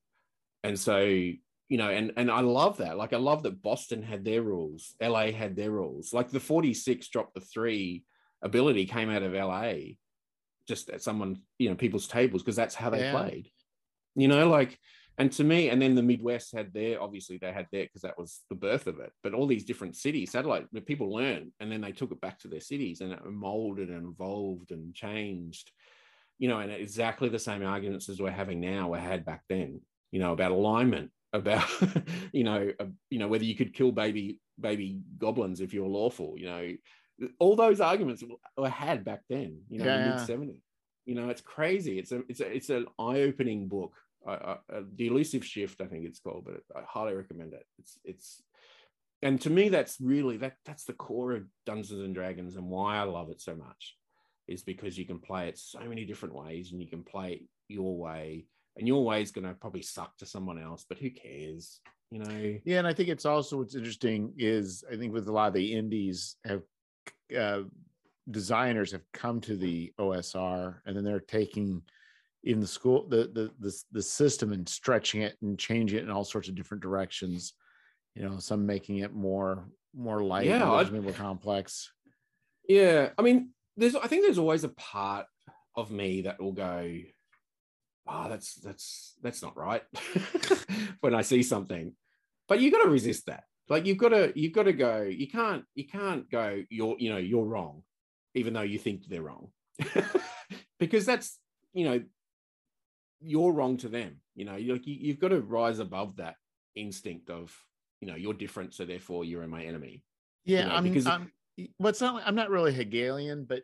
And so, you know, and and I love that. Like I love that Boston had their rules, LA had their rules. Like the 46 drop the three ability came out of LA just at someone, you know, people's tables because that's how they yeah. played. You know, like and to me, and then the Midwest had their obviously they had their because that was the birth of it. But all these different cities, satellite people learn, and then they took it back to their cities, and it molded and evolved and changed. You know, and exactly the same arguments as we're having now were had back then. You know, about alignment, about you know, uh, you know whether you could kill baby baby goblins if you're lawful. You know, all those arguments were had back then. You know, yeah, mid '70s. You know, it's crazy. It's a it's a it's an eye opening book uh, the elusive shift, I think it's called, but I highly recommend it. It's it's, and to me, that's really that that's the core of Dungeons and Dragons, and why I love it so much, is because you can play it so many different ways, and you can play it your way, and your way is going to probably suck to someone else, but who cares, you know? Yeah, and I think it's also what's interesting is I think with a lot of the indies have. Uh, designers have come to the OSR and then they're taking in the school the, the the the system and stretching it and changing it in all sorts of different directions you know some making it more more light yeah more complex. Yeah i mean there's i think there's always a part of me that will go oh that's that's that's not right when i see something. But you got to resist that. Like you've got to you've got to go you can't you can't go you're you know you're wrong even though you think they're wrong. Because that's you know you're wrong to them. You know, you, you've got to rise above that instinct of, you know, you're different, so therefore you're my enemy. Yeah, you know, I mean, because um, well, it's not. I'm not really Hegelian, but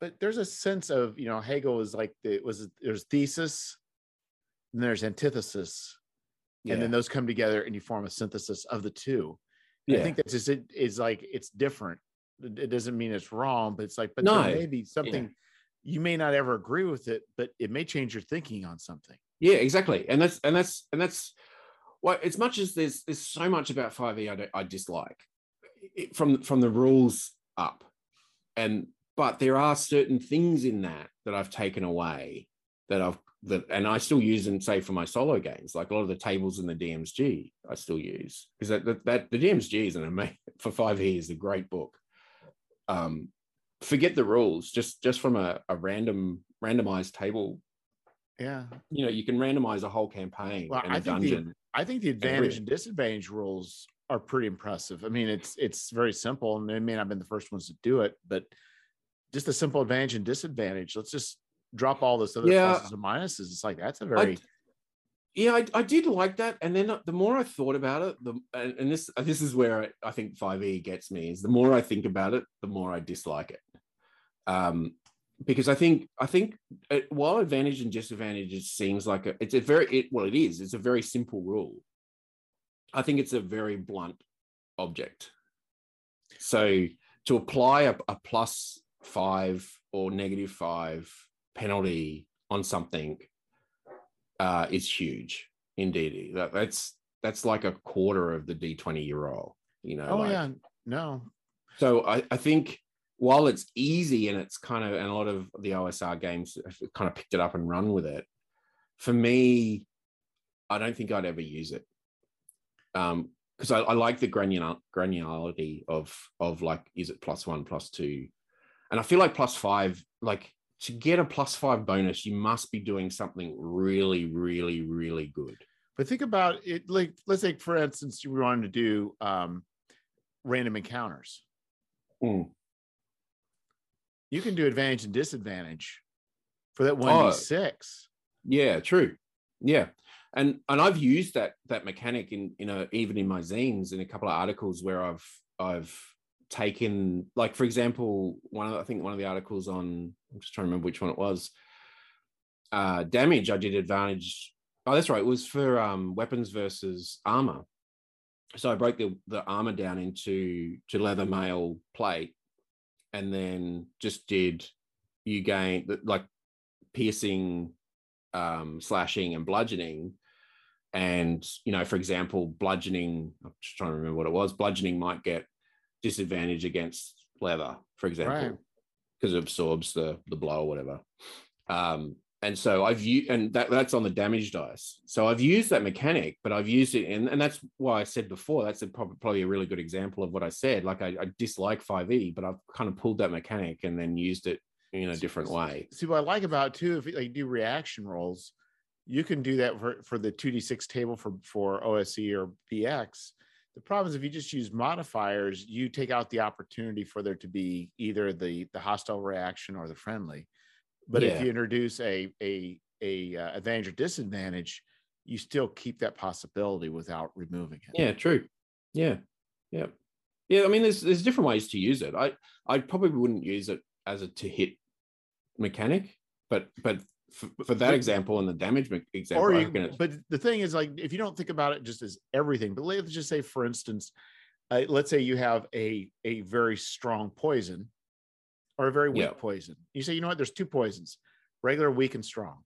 but there's a sense of you know Hegel is like the was there's thesis, and there's antithesis, yeah. and then those come together and you form a synthesis of the two. yeah. I think that's just it is like it's different. It it doesn't mean it's wrong, but it's like, but No. there may be something you may not ever agree with it, but it may change your thinking on something. Yeah, exactly. And that's and that's and that's well, as much as there's there's so much about 5e I I dislike it, from from the rules up. And but there are certain things in that that I've taken away that I've that and I still use them say for my solo games, like a lot of the tables in the DMSG I still use because that, that that the DMSG is an amazing for 5e is a great book. Um forget the rules, just just from a, a random randomized table Yeah. you know you can randomize a whole campaign Well, and I a think the- dungeon I think the advantage and disadvantage rules are pretty impressive. I mean, it's it's very simple, and they may not have been the first ones to do it, but just a simple advantage and disadvantage. Let's just drop all this other Yeah. pluses and minuses. It's like that's a very yeah I, I did like that and then uh, the more i thought about it the and, and this this is where I, I think 5e gets me is the more i think about it the more i dislike it um because i think i think it, while advantage and disadvantage it seems like a, it's a very it, well it is it's a very simple rule i think it's a very blunt object so to apply a, a plus five or negative five penalty on something uh, is huge indeed. That, that's that's like a quarter of the D20 year old, you know. oh like- yeah, no, So I, I think while it's easy and it's kind of and a lot of the OSR games have kind of picked it up and run with it, for me, I don't think I'd ever use it. Um, because I, I like the granular granularity of of like is it plus one, plus two, and I feel like plus five, like to get a plus five bonus, you must be doing something really, really, really good. but think about it. Like, let's say, for instance, you wanted to do um, random encounters. Mm. You can do advantage and disadvantage for that one Oh. d six. Yeah, true. Yeah. And and I've used that that mechanic in you know even in my zines in a couple of articles where I've I've taken like for example one of I think one of the articles on I'm just trying to remember which one it was uh damage I did advantage oh that's right it was for um weapons versus armor so I broke the the armor down into to leather mail plate and then just did you gain like piercing um, slashing and bludgeoning. And, you know, for example, bludgeoning, I'm just trying to remember what it was, bludgeoning might get disadvantage against leather, for example, because it absorbs the, the blow or whatever. Um, and so I've used, and that, that's on the damage dice. So I've used that mechanic, but I've used it, and, and that's why I said before, that's a, probably a really good example of what I said. Like I, I dislike 5e, but I've kind of pulled that mechanic and then used it in a different way. See what I like about it too, if you like do reaction rolls, you can do that for, for the 2d6 table for, for OSE or BX. The problem is if you just use modifiers, you take out the opportunity for there to be either the, the hostile reaction or the friendly. But if you introduce a a a uh, advantage or disadvantage, you still keep that possibility without removing it. Yeah, true. Yeah, yeah, yeah. I mean, there's there's different ways to use it. I I probably wouldn't use it as a to hit mechanic, but but for, for that But- example and the damage example, or you, but the thing is like if you don't think about it just as everything but let's just say for instance uh, let's say you have a a very strong poison or a very weak Yeah. poison you say you know what there's two poisons regular weak and strong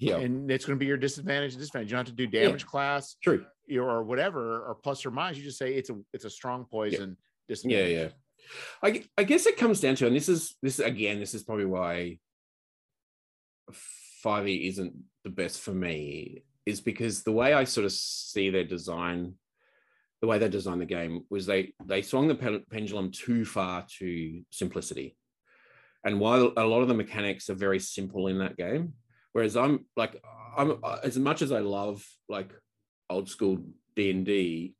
yeah, and it's going to be your disadvantage and disadvantage you don't have to do damage class true. or whatever or plus or minus you just say it's a it's a strong poison Yeah, disadvantage. yeah. I I guess it comes down to, and this is this is, again, this is probably why five E isn't the best for me, is because the way I sort of see their design, the way they designed the game was they they swung the pendulum too far to simplicity, and while a lot of the mechanics are very simple in that game, whereas I'm like I'm as much as I love like old school D and D,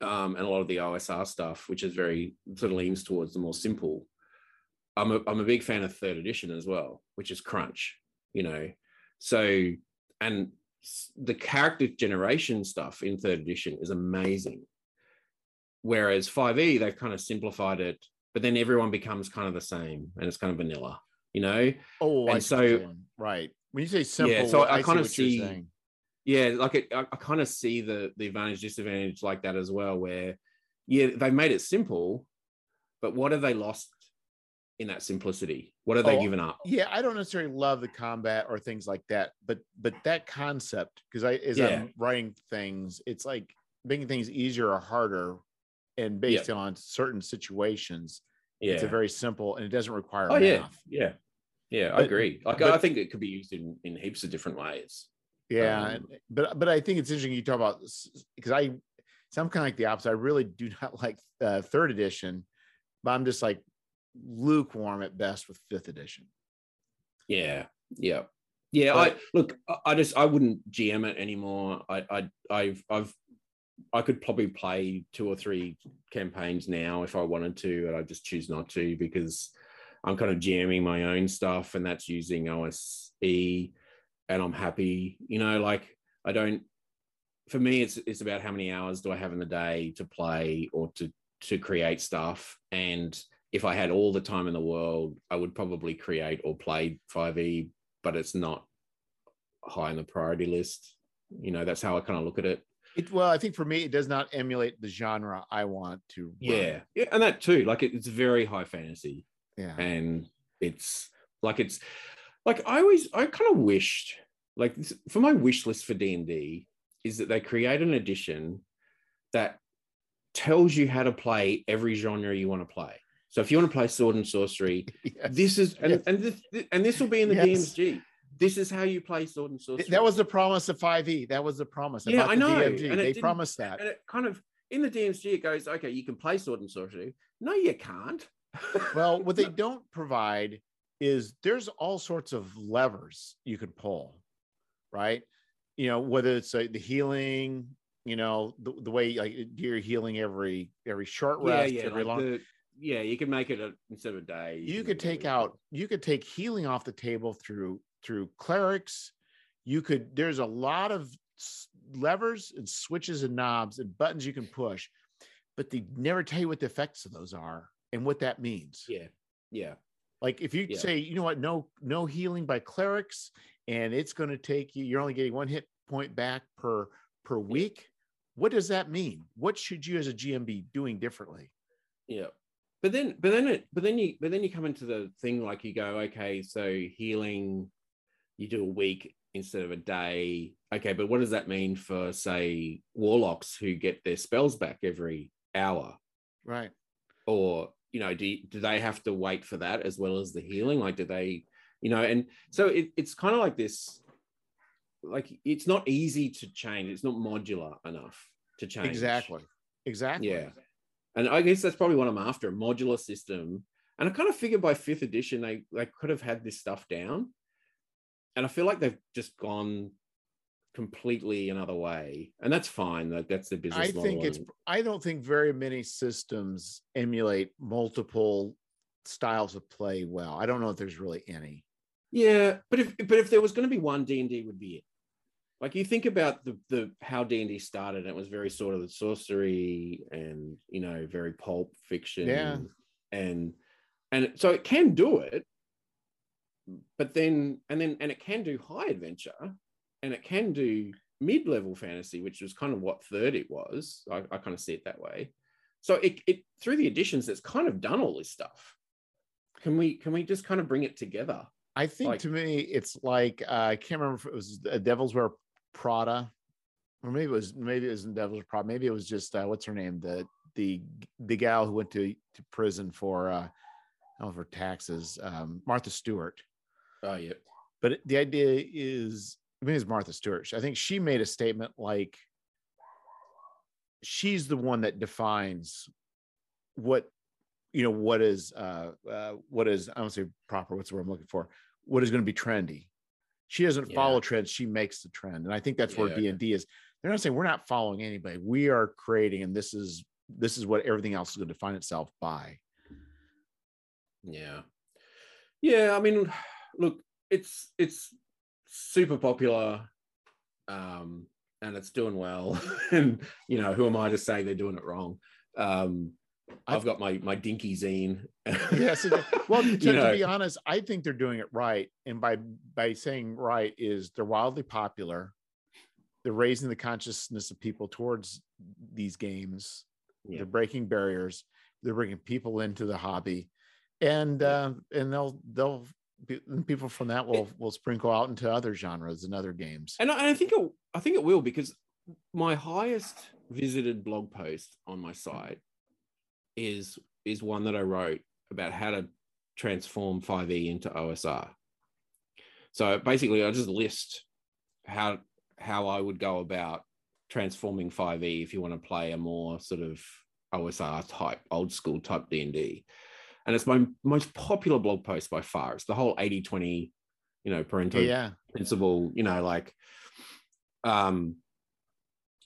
um, and a lot of the OSR stuff, which is very sort of leans towards the more simple. I'm a, I'm a big fan of third edition as well, which is Crunch, you know. So, and the character generation stuff in third edition is amazing. Whereas 5e, they've kind of simplified it, but then everyone becomes kind of the same and it's kind of vanilla, you know? oh And see so- right when you say simple yeah, so I see kinda see- yeah, like it, I, I kind of see the the advantage disadvantage like that as well, where yeah, they've made it simple, but what have they lost in that simplicity? What have they Oh, given up? Yeah, I don't necessarily love the combat or things like that, but but that concept because I as Yeah. I'm writing things, it's like making things easier or harder, and based on certain situations, Yeah. it's a very simple and it doesn't require oh yeah, math. yeah, yeah. I But- agree. Like but- I think it could be used in in heaps of different ways. Yeah, Um, but but I think it's interesting you talk about because I so I'm kind of like the opposite. I really do not like uh, third edition, but I'm just like lukewarm at best with fifth edition. Yeah, yeah, yeah. But- I look. I- just I wouldn't GM it anymore. I I I've I've I could probably play two or three campaigns now if I wanted to, and I just choose not to because I'm kind of jamming my own stuff, and that's using OSE, and I'm happy. You know, like I don't. For me, it's it's about how many hours do I have in the day to play or to to create stuff, and if I had all the time in the world, I would probably create or play 5e, but it's not high on the priority list. You know, that's how I kind of look at it. It, well, I think for me, it does not emulate the genre I want to. run. Yeah. Yeah. And that too, like it, it's very high fantasy yeah. and it's like, it's like, I always, I kind of wished like this, for my wish list for D&D is that they create an edition that tells you how to play every genre you want to play. So if you want to play sword and sorcery, Yes. this is and, Yes. and this and this will be in the Yes. DMG. This is how you play sword and sorcery. that was the promise of 5e. That was the promise. Yeah, I the know, DMG. and They promised that. and it kind of in the DMG it goes, okay, you can play sword and sorcery. No, you can't. Well, what they don't provide is there's all sorts of levers you could pull, right? You know, whether it's uh, the healing, you know, the, the way like you're healing every every short yeah, rest, yeah, every like long. the- yeah, you can make it a, instead of a day. you can could take out you could take healing off the table through through clerics. You could there's a lot of levers and switches and knobs and buttons you can push but they never tell you what the effects of those are and what that means. Yeah, yeah, like if you Yeah. say you know what? No no healing by clerics and it's going to take you you're only getting one hit point back per per week what does that mean? What should you as a gm be doing differently? Yeah. But then, but then it, but then you, but then you come into the thing like you go, okay, so healing, you do a week instead of a day. Okay, but what does that mean for say warlocks who get their spells back every hour? right. Or you know do, do they have to wait for that as well as the healing? Like do they you know and so it, it's kind of like this like it's not easy to change. It's not modular enough to change. Exactly. Exactly. Yeah and i guess that's probably what i'm after a modular system and i kind of figured by fifth edition they they could have had this stuff down and i feel like they've just gone completely another way and that's fine like that's the business I model think it's and- I don't think very many systems emulate multiple styles of play well. I don't know if there's really any. Yeah, but if but if there was going to be one D and D would be it. Like you think about the the how D and D started, and it was very sort of the sorcery and you know very pulp fiction. Yeah. and and so it can do it, but then and then and it can do high adventure, and it can do mid level fantasy, which was kind of what third it was. I, I kind of see it that way. So it it through the additions, it's kind of done all this stuff. Can we can we just kind of bring it together? I think Like- to me it's like uh, I can't remember if it was uh, Devil Wears Prada, or maybe it was maybe it was in Devil's Prada. Maybe it was just uh, what's her name the the the gal who went to to prison for uh, I don't know for taxes. Um, Martha Stewart. Oh yeah. but the idea is I mean it's Martha Stewart. I think she made a statement like she's the one that defines what you know what is uh, uh what is I don't say proper what's the word I'm looking for what is going to be trendy. She doesn't Yeah. follow trends, she makes the trend. And I think that's where Yeah. D&D is. They're not saying we're not following anybody. We are creating and this is this is what everything else is going to define itself by. Yeah. Yeah, I mean, look, it's it's super popular um and it's doing well. and you know, who am I to say they're doing it wrong? Um I've got my my dinky zine. Yes, well, to, to be honest, I think they're doing it right, and by by saying right is they're wildly popular. they're raising the consciousness of people towards these games. Yeah. They're breaking barriers. They're bringing people into the hobby, and Yeah. uh, and they'll they'll be- and people from that will will sprinkle out into other genres and other games. and I, and I think it, I think it will because my highest visited blog post on my site is is one that I wrote about how to transform 5e into OSR. So basically, I just list how how I would go about transforming 5e if you want to play a more sort of OSR type, old school type D and it's my most popular blog post by far. It's the whole 80 20, you know, Pareto yeah, principle, you know, like um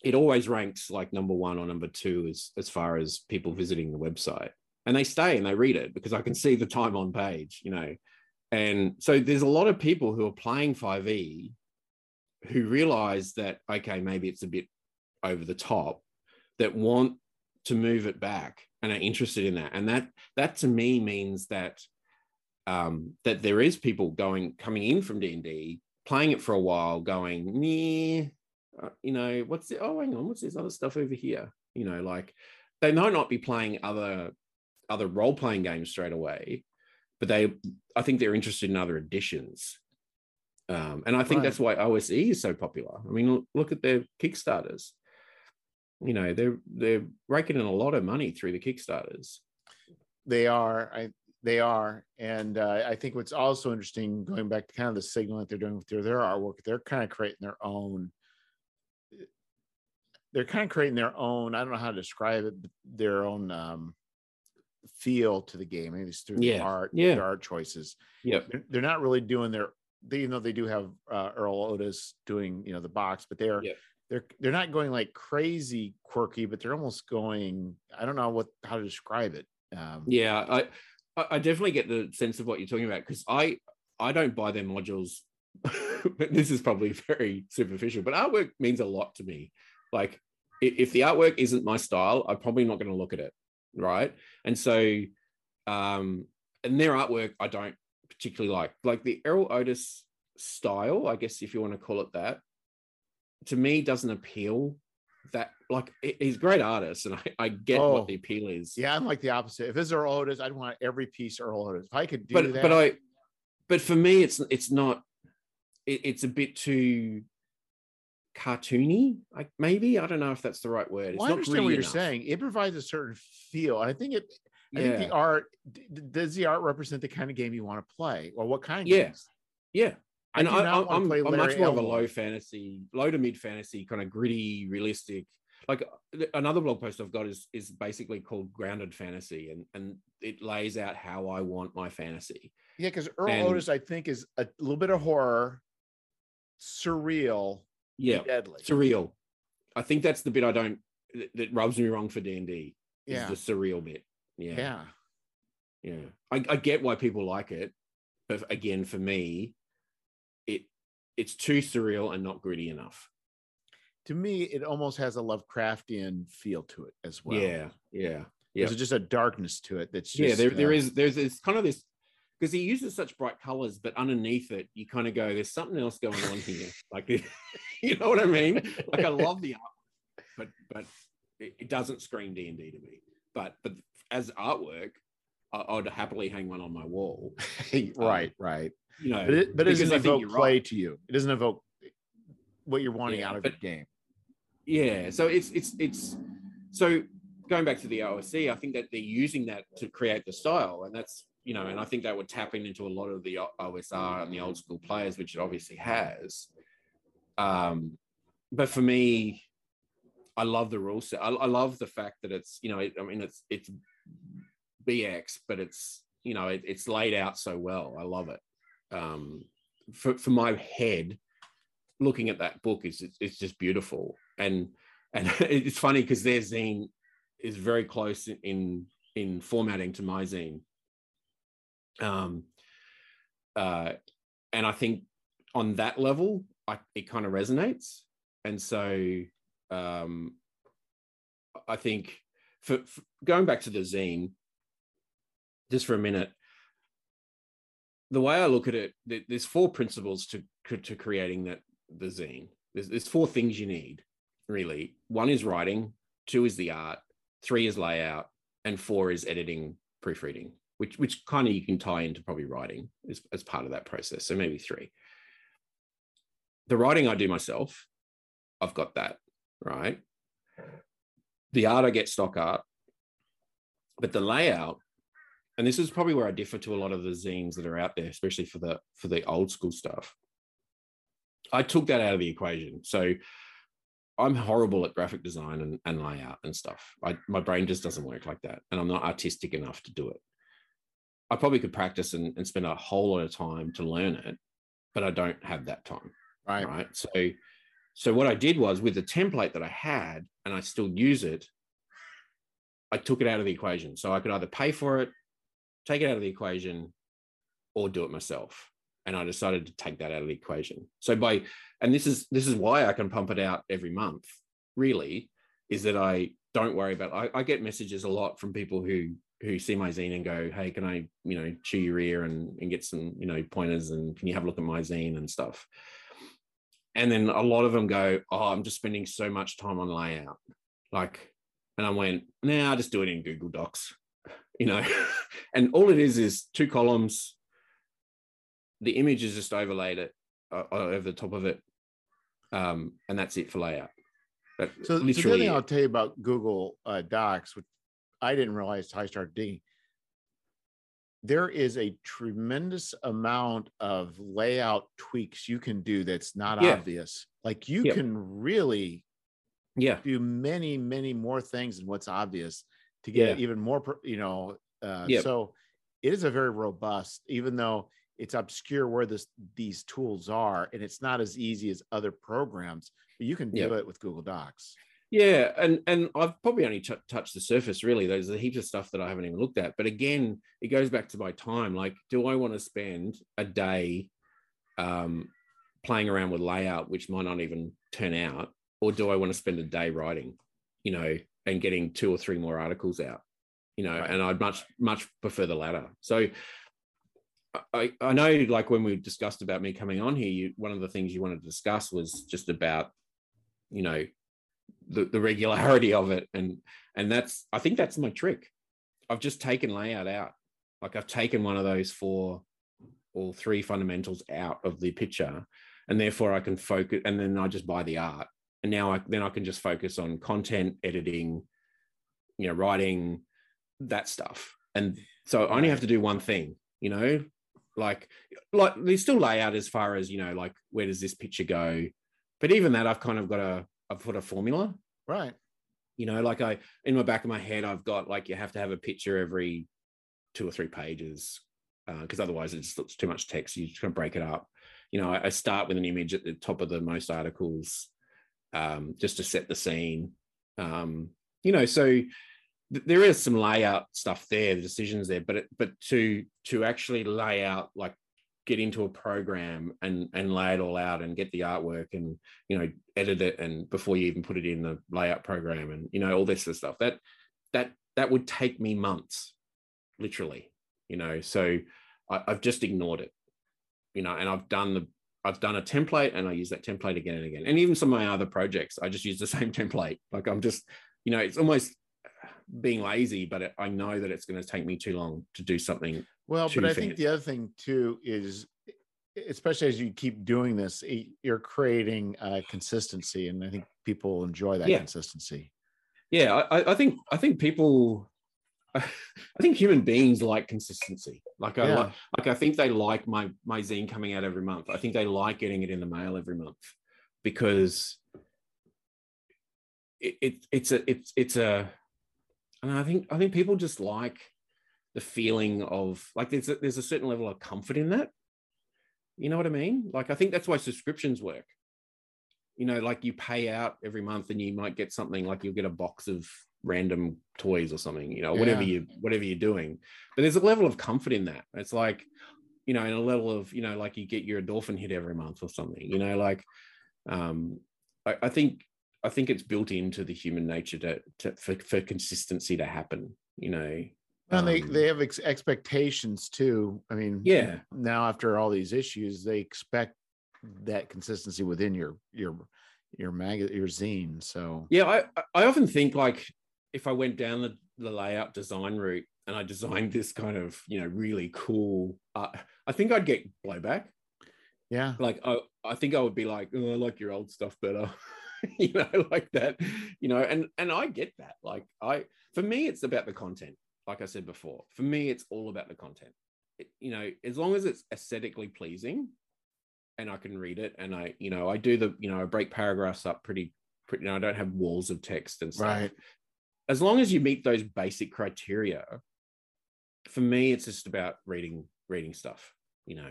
it always ranks like number one or number two as as far as people visiting the website. And they stay and they read it because I can see the time on page, you know. And so there's a lot of people who are playing 5e who realize that okay, maybe it's a bit over the top that want to move it back and are interested in that. And that that to me means that um, that there is people going coming in from D and D, playing it for a while, going, nee, uh, you know, what's it? Oh, hang on, what's this other stuff over here? You know, like they might not be playing other other role playing games straight away, but they, I think they're interested in other editions. Um, and I think Right. that's why OSE is so popular. I mean, look, look at their Kickstarters. You know, they're they're raking in a lot of money through the Kickstarters. they are. I they are, and uh, I think what's also interesting, going back to kind of the signal that they're doing with their their artwork, they're kind of creating their own. They're kind of creating their own. I don't know how to describe it, their own um, feel to the game. Maybe it's through Yeah, the art, yeah. their art choices. yeah They're, they're not really doing their. They, even though they do have uh, Erol Otus doing, you know, the box, but they're Yep. they're they're not going like crazy quirky, but they're almost going. I don't know what how to describe it. Um, Yeah, I I definitely get the sense of what you're talking about because I I don't buy their modules. but this is probably very superficial, but artwork means a lot to me. Like if the artwork isn't my style, I'm probably not going to look at it, right? And so, um, and their artwork I don't particularly like. Like the Erol Otus style, I guess if you want to call it that, to me doesn't appeal. That like he's a great artist, and I, I get Oh, what the appeal is. Yeah, I'm like the opposite. If it's Erol Otus, I'd want every piece Erol Otus. If I could do but that, but I but for me it's it's not it, it's a bit too cartoony like maybe I don't know if that's the right word. It's well, I not understand what you're enough. saying. It provides a certain feel. I think it. I think Yeah. the art does the art represent the kind of game you want to play, or what kind? Of Yeah. games? Yeah. I And I, I'm much more of a low fantasy, low to mid fantasy, kind of gritty, realistic. Like another blog post I've got is is basically called grounded fantasy, and and it lays out how I want my fantasy. Yeah, because Erol And- Otus, I think, is a little bit of horror, surreal, Yeah, deadly. surreal. I think that's the bit I don't that, that rubs me wrong for D and D. Yeah, is the surreal bit. Yeah, yeah. yeah. I, I get why people like it, but again, for me, it it's too surreal and not gritty enough. To me, it almost has a Lovecraftian feel to it as well. Yeah, yeah, Yeah. there's just a darkness to it. That's just, yeah. There, there uh, is there's it's kind of this because he uses such bright colors, but underneath it, you kind of go, "There's something else going on here." Like, you know what I mean? Like, I love the art, but but it, doesn't scream D and D to me. But but as artwork, I, I'd happily hang one on my wall. right, um, right. You know, But it, but it doesn't evoke play right. to you. It doesn't evoke what you're wanting Yeah, out of but- your game. yeah so it's it's it's so going back to the OSE, I think that they're using that to create the style, and that's you know, and I think that would tap into a lot of the OSR and the old school players, which it obviously has. Um, but for me, I love the rule set. I, I love the fact that it's you know, it, I mean, it's it's BX, but it's you know, it, it's laid out so well. I love it. Um, for for my head, looking at that book is it's, it's just beautiful and and it's funny because their zine is very close in, in in formatting to my zine um uh and i think on that level I, it kind of resonates. And so um i think for, for going back to the zine just for a minute the way i look at it there's four principles to to creating that the zine. There's, there's four things you need really. One is writing, two is the art, three is layout, and four is editing, proofreading, which which kind of you can tie into probably writing as, as part of that process. So maybe three. The writing I do myself, I've got that, right? The art I get stock art, but the layout, and this is probably where I differ to a lot of the zines that are out there, especially for the for the old school stuff. I took that out of the equation. So I'm horrible at graphic design and, and layout and stuff. I, my brain just doesn't work like that. And I'm not artistic enough to do it. I probably could practice and, and spend a whole lot of time to learn it, but I don't have that time. Right. Right. So, so what I did was with the template that I had, and I still use it, I took it out of the equation. So I could either pay for it, take it out of the equation, or do it myself and I decided to take that out of the equation. So by and this is this is why I can pump it out every month. Really, is that I don't worry about. I, I get messages a lot from people who who see my zine and go, "Hey, can I you know chew your ear and and get some you know pointers and can you have a look at my zine and stuff." And then a lot of them go, "Oh, I'm just spending so much time on layout." Like, and I went, "Nah, I just do it in Google Docs." You know, and all it is is two columns, the image is just overlaid it uh, over the top of it, um, and that's it for layout. But so, so the other thing I'll tell you about Google uh, Docs, which I didn't realize I started digging. There is a tremendous amount of layout tweaks you can do that's not yeah. obvious. Like you can really yeah do many many more things than what's obvious to get yeah. even more you know uh, so it is a very robust even though it's obscure where this these tools are and it's not as easy as other programs but you can do it with google docs yeah and and i've probably only t- touched the surface really. There's a heap of stuff that i haven't even looked at. But again it goes back to my time. Like do i want to spend a day um, playing around with layout which might not even turn out or do i want to spend a day writing you know and getting two or three more articles out you know right. and i'd much much prefer the latter. So I, I know like when we discussed about me coming on here, you, one of the things you wanted to discuss was just about, you know, the, the regularity of it. And and that's I think that's my trick. I've just taken layout out. Like I've taken one of those four or three fundamentals out of the picture. And therefore I can focus and then I just buy the art. And now I then I can just focus on content, editing, you know, writing, that stuff. And so I only have to do one thing, you know, like like there's still layout as far as you know like where does this picture go but even that i've kind of got a i've put a formula. Right. You know like i in my back of my head i've got like you have to have a picture every two or three pages because uh, otherwise just looks too much text. You just kind of break it up. You know I, I, start with an image at the top of the most articles um, just to set the scene. Um, you know so there is some layout stuff there, the decisions there, but it, but to to actually lay out like get into a program and and lay it all out and get the artwork and you know edit it and before you even put it in the layout program and you know all this stuff that that that would take me months literally you know so I, i've just ignored it you know and i've done the I've done a template and I use that template again and again. And even some of my other projects, I just use the same template. Like I'm just, you know, it's almost being lazy, but I know that it's going to take me too long to do something. Well, but I think the other thing too is, especially as you keep doing this, you're creating uh, consistency, and I think people enjoy that yeah. consistency. Yeah, I, I, think I think people, I think human beings like consistency. Like I yeah. like, like I think they like my my zine coming out every month. I think they like getting it in the mail every month because it, it it's a it's it's a and I think I think people just like the feeling of like there's a, there's a certain level of comfort in that. You know what I mean? Like I think that's why subscriptions work. You know, like you pay out every month and you might get something like you'll get a box of random toys or something, you know, yeah. whatever you whatever you're doing. But there's a level of comfort in that. It's like, you know, in a level of, you know, like you get your endorphin hit every month or something, you know, like um I, I think I think it's built into the human nature to, to for, for consistency to happen. You know, and they um, they have ex- expectations too. I mean, yeah. Now after all these issues, they expect that consistency within your your your mag your zine. So yeah, I I often think like if I went down the, the layout design route and I designed this kind of you know really cool, uh, I think I'd get blowback. Yeah, like I I think I would be like, oh, I like your old stuff better. you know, like that, you know, and and I get that. Like I for me, it's about the content. Like I said before, for me, it's all about the content. It, you know, as long as it's aesthetically pleasing, and I can read it, and I, you know, I do the, you know, I break paragraphs up pretty, pretty. You know, I don't have walls of text and stuff. Right. As long as you meet those basic criteria, for me, it's just about reading, reading stuff. You know,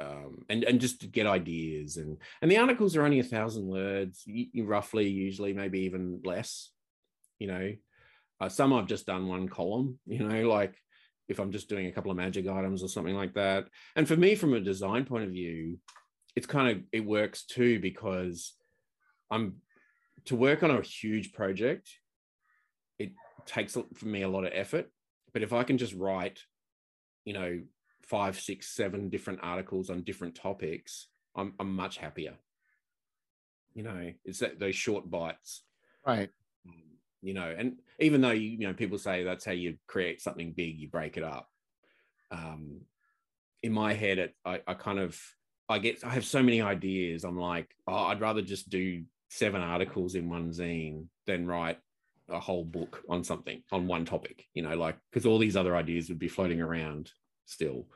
um, and and just to get ideas and and the articles are only a thousand words roughly usually maybe even less you know uh, some i've just done one column you know like if i'm just doing a couple of magic items or something like that and for me from a design point of view it's kind of it works too because i'm to work on a huge project it takes for me a lot of effort but if i can just write you know five, six, seven different articles on different topics, I'm, I'm much happier. You know, it's that those short bites. Right. You know, and even though you, you know, people say that's how you create something big, you break it up. Um, in my head, it, I, I kind of, I get, I have so many ideas. I'm like, oh, I'd rather just do seven articles in one zine than write a whole book on something on one topic you know like because all these other ideas would be floating around still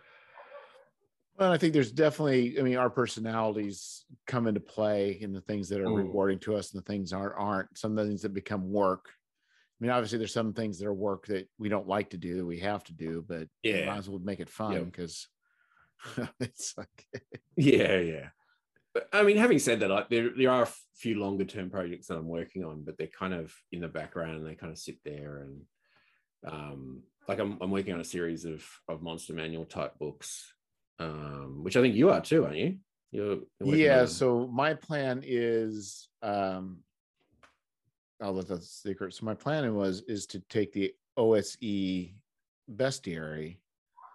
well, I think there's definitely, I mean, our personalities come into play in the things that are mm. rewarding to us and the things aren't aren't. Some of the things that become work. I mean, obviously there's some things that are work that we don't like to do, that we have to do, but yeah, might as well make it fun because yep. it's like Yeah, yeah. But, I mean, having said that, I, there there are a few longer term projects that I'm working on, but they're kind of in the background and they kind of sit there and um like I'm, I'm working on a series of of monster manual type books um, which I think you are too, aren't you? You're, you're yeah. So my plan is, um, I'll let that secret. So my plan was is to take the OSE bestiary,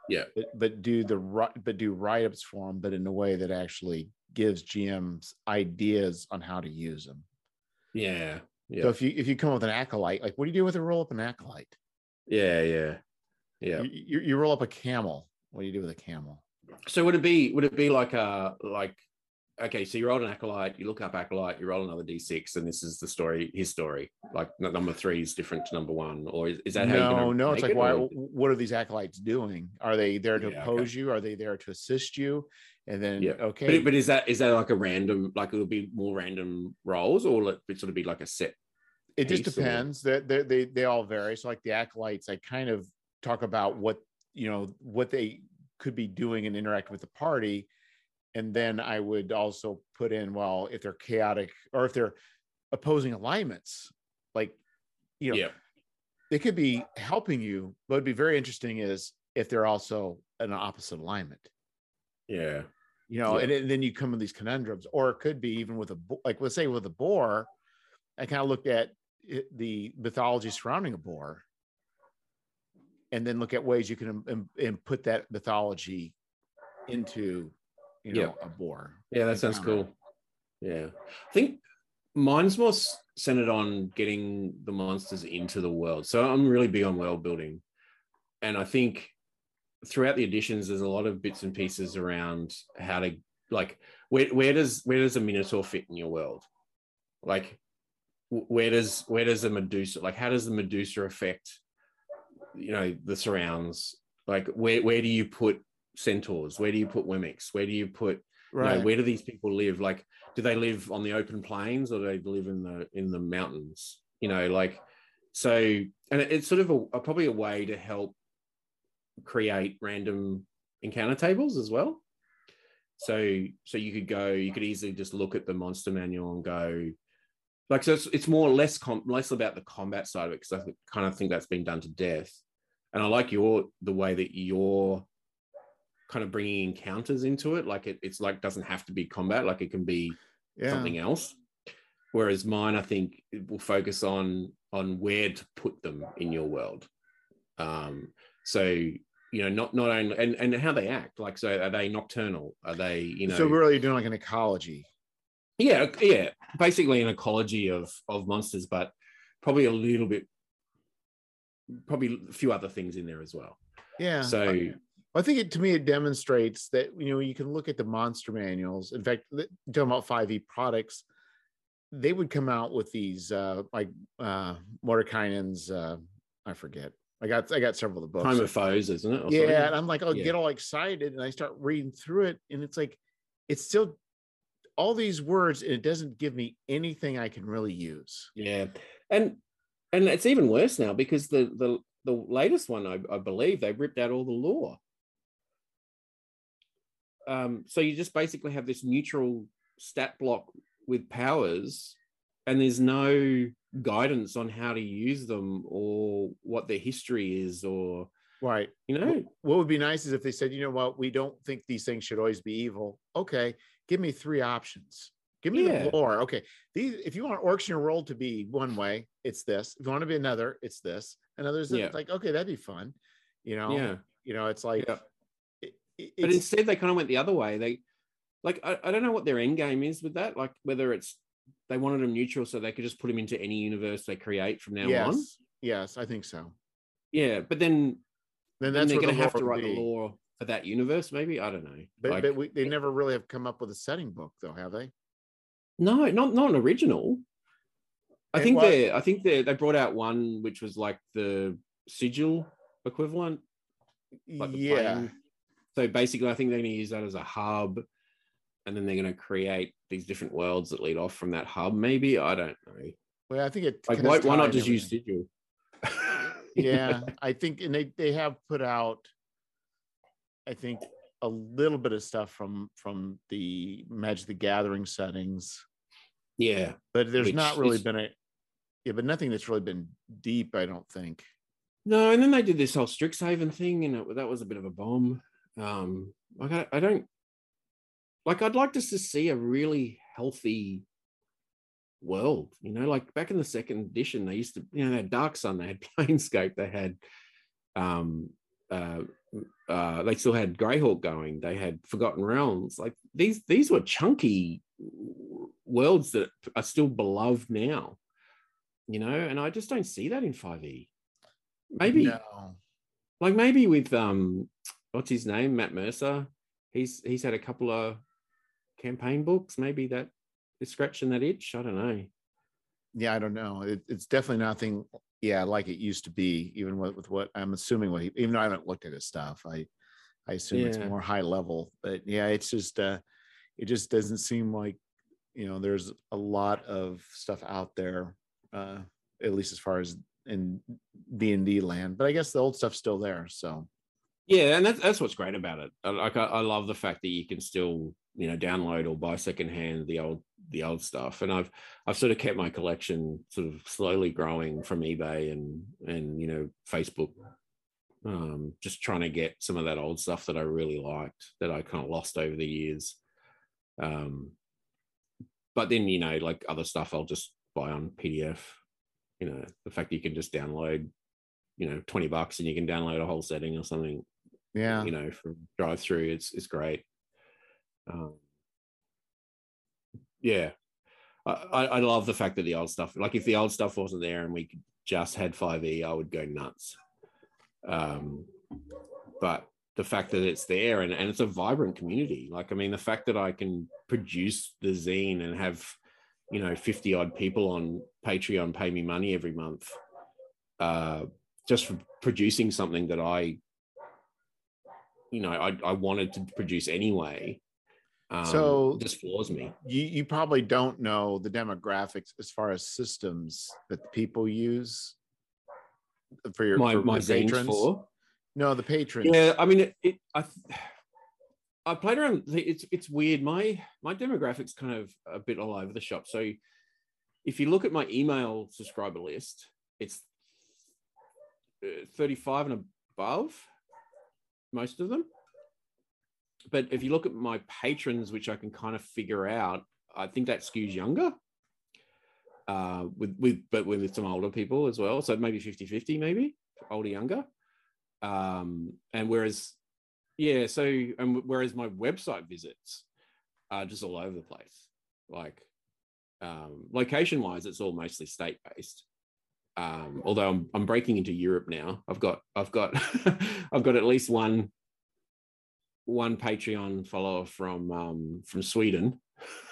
yeah, but, but do the but do write ups for them, but in a way that actually gives GMs ideas on how to use them. Yeah. Yeah. So if you if you come up with an acolyte, like what do you do with a roll up an acolyte? Yeah, yeah, yeah. You, you, you roll up a camel. What do you do with a camel? So would it be would it be like a like okay, so you roll an acolyte, you look up acolyte, you roll another d6, and this is the story, his story. Like number three is different to number one, or is, is that no, how you no? It's like it, why? Or? What are these acolytes doing? Are they there to yeah, oppose okay. you? Are they there to assist you? And then yeah, okay, but, but is that is that like a random? Like it'll be more random rolls, or will it sort of be like a set? It just depends. They they they all vary. So like the acolytes, I kind of talk about what you know what they could be doing and interact with the party and then i would also put in well if they're chaotic or if they're opposing alignments like you know yeah. they could be helping you but would be very interesting is if they're also an opposite alignment yeah you know yeah. and, and, then you come with these conundrums or it could be even with a like let's say with a boar i kind of looked at it, the mythology surrounding a boar and then look at ways you can Im- put that mythology into you know a boar yeah that sounds cool. Yeah. I think mine's more centered on getting the monsters into the world. So i'm really big on world building. And i think throughout the editions there's a lot of bits and pieces around how to like where, where does where does a minotaur fit in your world? Like where does where does a medusa like how does the medusa affect you know the surrounds like where where do you put centaurs? Where do you put wemics where do you put right you know, where do these people live? Like do they live on the open plains or do they live in the in the mountains? You know like so and it's sort of a, a probably a way to help create random encounter tables as well. So so you could go you could easily just look at the monster manual and go like so it's, it's more less com- less about the combat side of it because I kind of think that's been done to death and I like your the way that you're kind of bringing encounters into it. Like it, it's like doesn't have to be combat. Like it can be yeah. something else. Whereas mine, I think, will focus on on where to put them in your world. Um, so you you know, not not only and and how they act. Like, so are they nocturnal? Are they, you know? So we're really doing like an ecology. Yeah, yeah, basically an ecology of of monsters, but probably a little bit, probably a few other things in there as well. Yeah. So I think it to me it demonstrates that you know you can look at the monster manuals. In fact, talking about 5e products, they would come out with these uh like uh Mordenkainen's uh I forget. I got I got several of the books. Tome of Foes, isn't it? or yeah, something? and I'm like, I'll Yeah. get all excited and I start reading through it, and it's like it's still all these words, and it doesn't give me anything I can really use. Yeah, and and it's even worse now because the the the latest one, I, I believe, they ripped out all the lore. Um, so you just basically have this neutral stat block with powers, and there's no guidance on how to use them or what their history is, or Right. you know, What would be nice is if they said, you know what, we don't think these things should always be evil. Okay, give me three options. Give me Yeah. the lore. Okay, these if you want orcs in your world to be one way, it's this. If you want to be another, it's this. And others, Yeah. it's like, okay, that'd be fun. You know, yeah. you know, it's like, Yeah. it- it- but instead they kind of went the other way they like I, I don't know what their end game is with that like whether it's they wanted them neutral so they could just put them into any universe they create from now yes, on yes, I think so. yeah but then, Then then that's they're going to have to write the law for that universe maybe i don't know But, Like, but we, they eh never really have come up with a setting book, though, have they? no not not an original i think they i think they they brought out one which was like the sigil equivalent like yeah, plane. So basically, I think they're going to use that as a hub, and then they're going to create these different worlds that lead off from that hub. Maybe I don't know. well, I think it. Like, why, why not just use. Sigil? yeah i think and they they have put out i think a little bit of stuff from from the magic the gathering settings yeah, but there's not really is- been a yeah but nothing that's really been deep i don't think no. And then they did this whole Strixhaven thing, and it, that was a bit of a bomb. Um, like I, I don't like. I'd like just to see a really healthy world. You know, like back in the second edition, they used to, you know, they had Dark Sun, they had Planescape, they had, um, uh, uh, they still had Greyhawk going. They had Forgotten Realms. Like these, these were chunky worlds that are still beloved now. You know, and I just don't see that in Five E. Maybe, no like maybe with um, what's his name, Matt Mercer. He's he's had a couple of campaign books. Maybe that is scratching that itch. I don't know. yeah i don't know it, it's definitely nothing yeah like it used to be even with, with what i'm assuming what he even though i haven't looked at his stuff i i assume it's more high level but yeah it's just uh it just doesn't seem like you know there's a lot of stuff out there uh at least as far as in d&d land but i guess the old stuff's still there so Yeah, and that's that's what's great about it. Like I, I love the fact that you can still you know download or buy secondhand the old the old stuff, and I've I've sort of kept my collection sort of slowly growing from eBay and and you know Facebook, um, just trying to get some of that old stuff that I really liked that I kind of lost over the years. Um, but then you know like other stuff I'll just buy on PDF. You know the fact that you can just download you know 20 bucks and you can download a whole setting or something yeah. you know from drive through it's it's great. Um yeah. I, I love the fact that the old stuff like if the old stuff wasn't there and we just had 5e i would go nuts. Um but the fact that it's there and, and it's a vibrant community like i mean the fact that i can produce the zine and have you know 50 odd people on patreon pay me money every month uh just for producing something that i you know I, I wanted to produce anyway. Um, So- just floors me. you, you probably don't know the demographics as far as systems that the people use for your my for my patrons? for? No the patrons. Yeah i mean it, it i i played around it's it's weird. My my demographics kind of a bit all over the shop. So if you look at my email subscriber list it's uh, 35 and above most of them. But if you look at my patrons which i can kind of figure out i think that skews younger uh with with but with some older people as well. So maybe 50 50 maybe older younger. Um, and whereas, yeah, so and whereas my website visits are just all over the place. Like um, location wise, it's all mostly state based. Um, although I'm, I'm breaking into Europe now, I've got I've got I've got at least one one Patreon follower from um, from Sweden.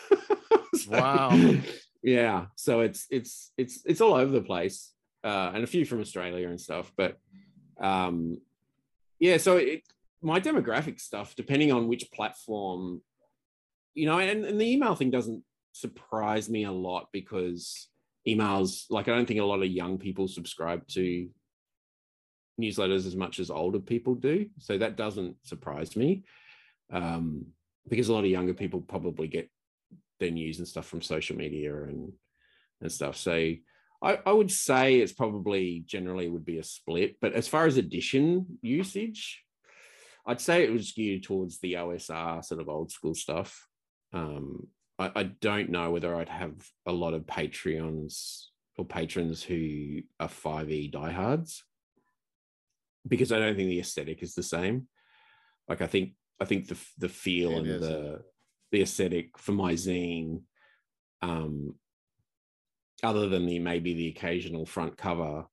so, wow. Yeah. So it's it's it's it's all over the place, uh, and a few from Australia and stuff. But um, yeah, so it, my demographic stuff, depending on which platform, you know, and, and the email thing doesn't surprise me a lot because emails, like I don't think a lot of young people subscribe to newsletters as much as older people do. So that doesn't surprise me. Um, because a lot of younger people probably get their news and stuff from social media and and stuff. So I, I would say it's probably generally would be a split. But as far as addition usage, I'd say it was skewed towards the OSR sort of old school stuff. Um, I, I don't know whether I'd have a lot of Patreons or patrons who are 5e diehards because I don't think the aesthetic is the same. Like I think I think the the feel it and is. the the aesthetic for my zine, um, other than the maybe the occasional front cover,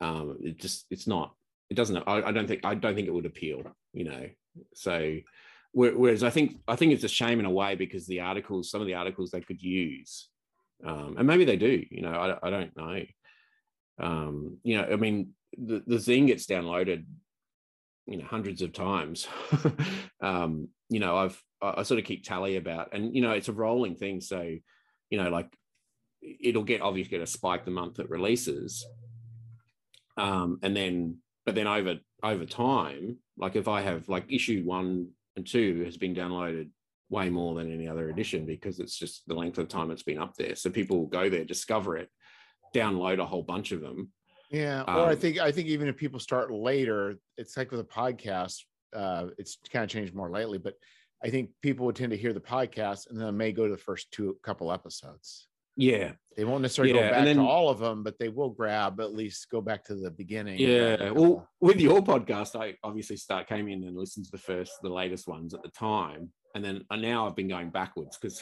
um, it just it's not it doesn't I, I don't think I don't think it would appeal, you know. So whereas I think I think it's a shame in a way because the articles, some of the articles they could use, um, and maybe they do, you know, I, I don't know. Um, you know, I mean, the, the zine gets downloaded, you know, hundreds of times. um, you know, I've I sort of keep tally about, and you know, it's a rolling thing. So, you know, like it'll get obviously get a spike the month it releases, um, and then but then over over time, like if I have like issue one and two has been downloaded way more than any other edition because it's just the length of time it's been up there. So people will go there, discover it, download a whole bunch of them. Yeah. Or um, I think I think even if people start later, it's like with a podcast. Uh, it's kind of changed more lately, but I think people would tend to hear the podcast and then may go to the first two couple episodes. Yeah. They won't necessarily yeah. go back then, to all of them, but they will grab at least go back to the beginning. Yeah. Well, with your podcast, I obviously start came in and listened to the first, the latest ones at the time. And then uh, now I've been going backwards because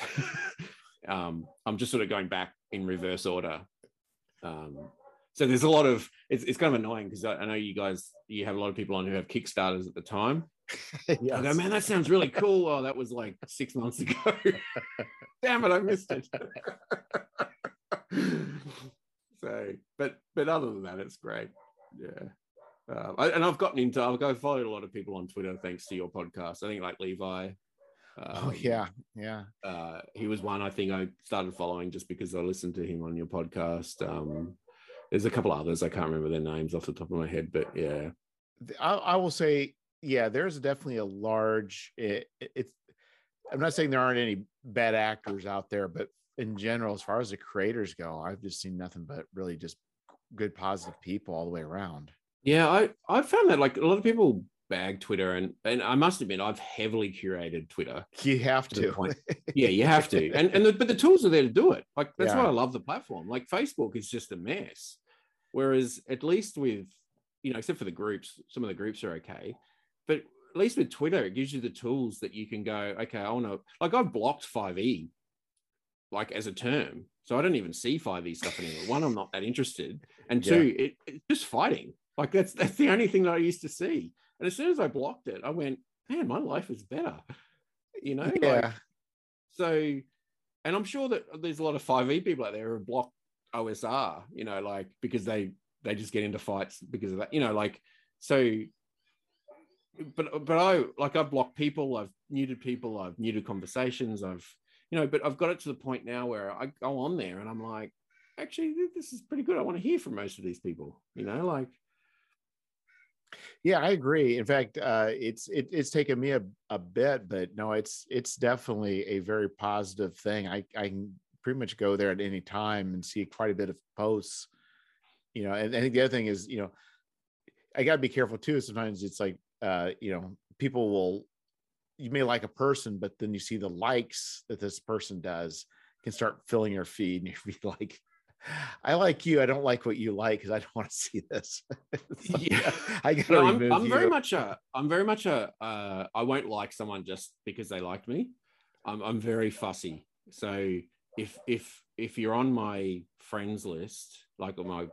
um, I'm just sort of going back in reverse order. Um, so there's a lot of it's, it's kind of annoying because I, I, know you guys you have a lot of people on who have kickstarters at the time yes. I go, man, that sounds really cool. Oh, that was like six months ago. Damn it, I missed it. so, but but other than that, it's great. Yeah. Uh, I, and I've gotten into, I've got followed a lot of people on Twitter thanks to your podcast. I think like Levi. Oh, um, oh yeah, yeah. Uh, he was one I think I started following just because I listened to him on your podcast. Um, there's a couple others I can't remember their names off the top of my head, but yeah. I, I will say yeah, there's definitely a large. It, it's. I'm not saying there aren't any bad actors out there, but in general, as far as the creators go, I've just seen nothing but really just good, positive people all the way around. Yeah, I I found that like a lot of people bag Twitter, and and I must admit I've heavily curated Twitter. You have to. to. yeah, you have to, and and the, but the tools are there to do it. Like that's yeah. why I love the platform. Like Facebook is just a mess, whereas at least with you know, except for the groups, some of the groups are okay. But at least with Twitter, it gives you the tools that you can go, okay, I want to, like, I've blocked 5e, like, as a term. So I don't even see 5e stuff anymore. One, I'm not that interested. And two, yeah. it, it's just fighting. Like, that's that's the only thing that I used to see. And as soon as I blocked it, I went, man, my life is better. You know? Yeah. Like, so, and I'm sure that there's a lot of 5e people out there who block OSR, you know, like, because they, they just get into fights because of that, you know, like, so but but I like I've blocked people, I've muted people, I've muted conversations, I've you know, but I've got it to the point now where I go on there and I'm like, actually, this is pretty good. I want to hear from most of these people, you know, like. Yeah, I agree. In fact, uh, it's it, it's taken me a, a bit, but no, it's it's definitely a very positive thing. I I can pretty much go there at any time and see quite a bit of posts, you know. And I think the other thing is, you know, I got to be careful too. Sometimes it's like uh, you know, people will you may like a person, but then you see the likes that this person does can start filling your feed, and you be like, I like you. I don't like what you like because I don't want to see this. like, Yeah. I gotta No, I'm, I'm very much a I'm very much a uh, I won't like someone just because they liked me. I'm I'm very fussy. So if if if you're on my friends list, like my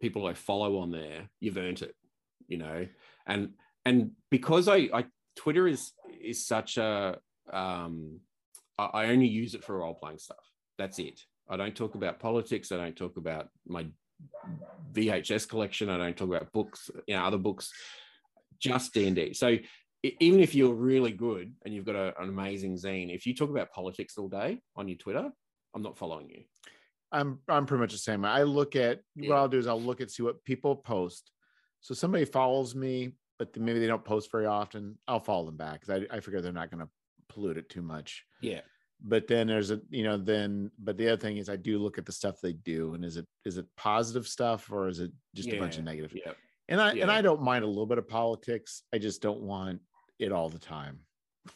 people I follow on there, you've earned it, you know. And and because I I Twitter is is such a um I, I only use it for role playing stuff. That's it. I don't talk about politics. I don't talk about my VHS collection. I don't talk about books, you know, other books, just D&D. So e- even if you're really good and you've got a, an amazing zine, if you talk about politics all day on your Twitter, I'm not following you. I'm I'm pretty much the same. I look at Yeah. what I'll do is I'll look at see what people post. So somebody follows me, but maybe they don't post very often. I'll follow them back because I, I figure they're not going to pollute it too much. Yeah. But then there's a you know then but the other thing is I do look at the stuff they do and is it is it positive stuff or is it just a bunch of negative? Yeah. And I and. I don't mind a little bit of politics. I just don't want it all the time.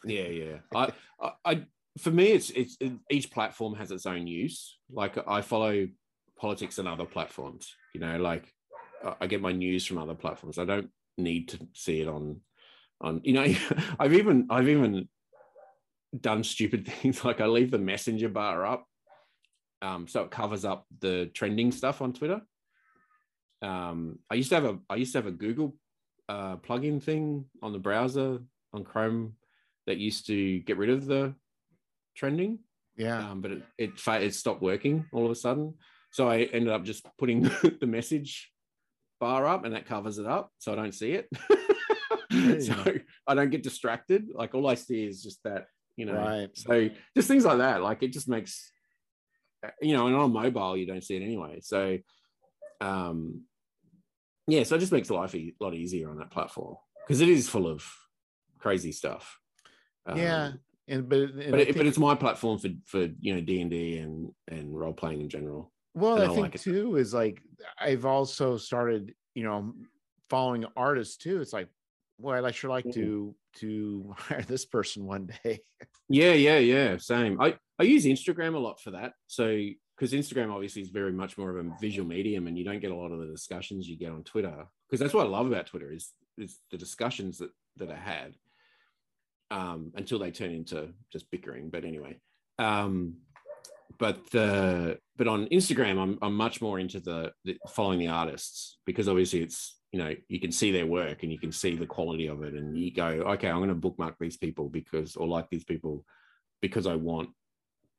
Yeah, yeah. I, I, I, for me, it's it's it, each platform has its own use. Like I follow politics on other platforms. You know, like I get my news from other platforms. I don't need to see it on on. You know, I've even I've even done stupid things like I leave the messenger bar up, um, so it covers up the trending stuff on Twitter. Um, I used to have a I used to have a Google uh, plugin thing on the browser on Chrome that used to get rid of the trending, Yeah. um, but it it, it stopped working all of a sudden. So I ended up just putting the message bar up, and that covers it up, so I don't see it. So go. I don't get distracted. Like all I see is just that, you know. Right. So just things like that. Like it just makes, you know, and on mobile you don't see it anyway. So, um, yeah, so it just makes life a lot easier on that platform because it is full of crazy stuff. Um, yeah. And but and but it, but it's my platform for for you know D and D and and role playing in general. Well, I I think like too is like I've also started, you know, following artists too. It's like, well, I sure like Mhm. to to hire this person one day. Yeah, yeah, yeah. Same. I I use Instagram a lot for that. So because Instagram obviously is very much more of a visual medium, and you don't get a lot of the discussions you get on Twitter. Because that's what I love about Twitter is is the discussions that that are had um, until they turn into just bickering. But anyway, um, but the but on Instagram, I'm I'm much more into the, the following the artists because obviously it's you know you can see their work and you can see the quality of it, and you go, okay, I'm going to bookmark these people because or like these people because I want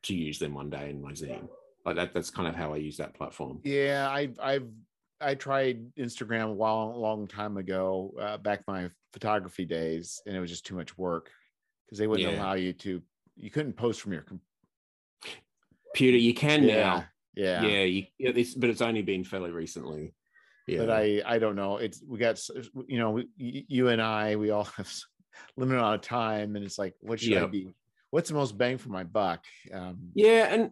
to use them one day in my zine. Like that. That's kind of how I use that platform. Yeah, I I've I tried Instagram a while long time ago, uh, back in my photography days, and it was just too much work because they wouldn't Yeah. allow you to. You couldn't post from your Pewter, you can yeah, now. yeah. Yeah, you, but it's only been fairly recently. Yeah, But I I don't know. It's we got you know we- you and I we all have limited amount of time, and it's like what should I be? What's the most bang for my buck? Um, Yeah, and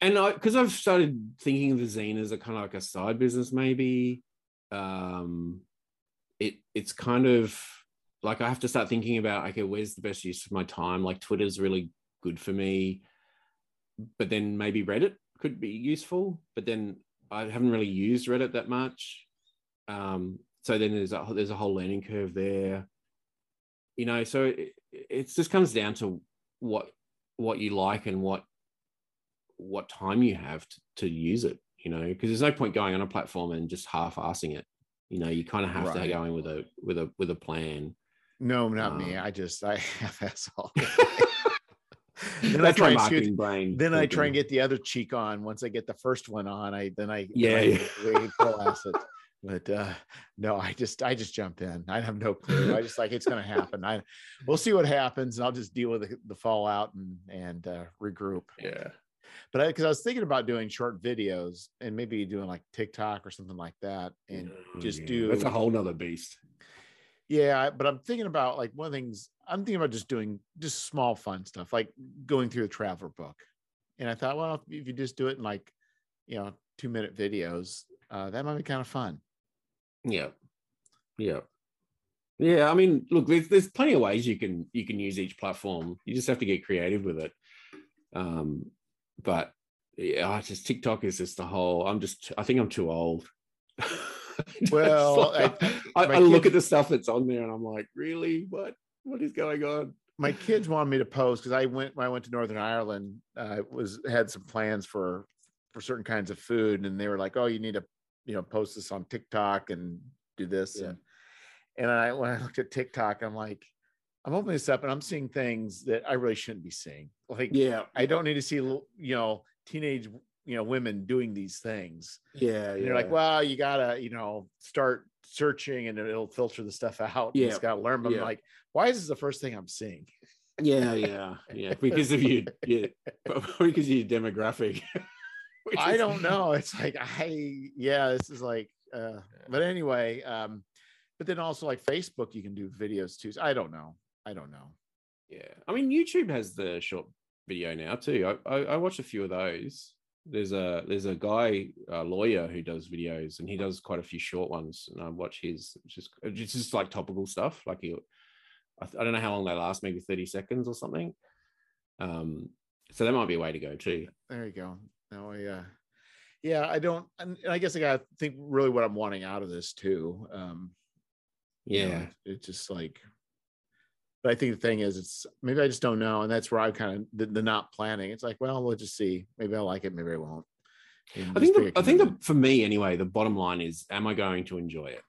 and I because I've started thinking of the zine as a kind of like a side business, maybe. Um, it it's kind of like I have to start thinking about okay, where's the best use of my time? Like Twitter's really good for me, but then maybe Reddit could be useful. But then I haven't really used Reddit that much. Um, so then there's a there's a whole learning curve there. You know, so it, it just comes down to what what you like and what what time you have to, to use it you know because there's no point going on a platform and just half-assing it you know you kind of have to Right. go in with a with a with a plan no, not me. Um, I just I have all. then I I try try and brain then I try and get the other cheek on. Once I get the first one on, I then I Yeah, I, yeah. we acid. But uh no, I just I just jump in. I have no clue. I just like it's gonna happen. I we'll see what happens, and I'll just deal with the, the fallout and and uh, regroup. yeah But because I, was thinking about doing short videos and maybe doing like TikTok or something like that, and just Yeah, do that's a whole nother beast yeah, but I'm thinking about like one of the things I'm thinking about just doing just small fun stuff, like going through the traveler book. And I thought, well, if, you just do it in like, you know, two minute videos, uh, that might be kind of fun. yeah yeah yeah i mean look there's, there's plenty of ways you can you can use each platform you just have to get creative with it um but yeah, I just TikTok is just the whole. I'm just. I think I'm too old. Well, like, I- I, I, look at the stuff that's on there, and I'm like, really? What? What is going on? my kids wanted me to post because I went when I went to Northern Ireland. I was had some plans for for certain kinds of food, and they were like, "Oh, you need to, you know, post this on TikTok and do this." Yeah. And and I when I looked at TikTok, I'm like, I'm opening this up and I'm seeing things that I really shouldn't be seeing. Like, Yeah, I don't need to see, you know, teenage, you know, women doing these things. yeah. And you're like, well, you gotta, you know, start searching and it'll filter the stuff out. Yeah. It's gotta learn. But Yeah. I'm like, why is this the first thing I'm seeing? yeah, yeah, yeah. Because of you, yeah, because of your demographic. which I is- don't know. It's like I yeah, this is like uh but anyway, um but then also like Facebook you can do videos too. So I don't know. I don't know. Yeah, I mean, YouTube has the short video now too. I, I, I watch a few of those. There's a there's a guy, a lawyer, who does videos, and he does quite a few short ones. And I watch his, it's just it's just like topical stuff. Like he, I, I don't know how long they last, maybe thirty seconds or something. Um, so that might be a way to go too. There you go. No, I uh yeah, I don't and I guess I gotta think really what I'm wanting out of this too. Um you know, Yeah, it's just like but I think the thing is it's maybe I just don't know. And that's where I kind of the, the not planning. It's like, well, we'll just see. Maybe I like it, maybe I won't. I think the, I think the, for me anyway, the bottom line is, am I going to enjoy it?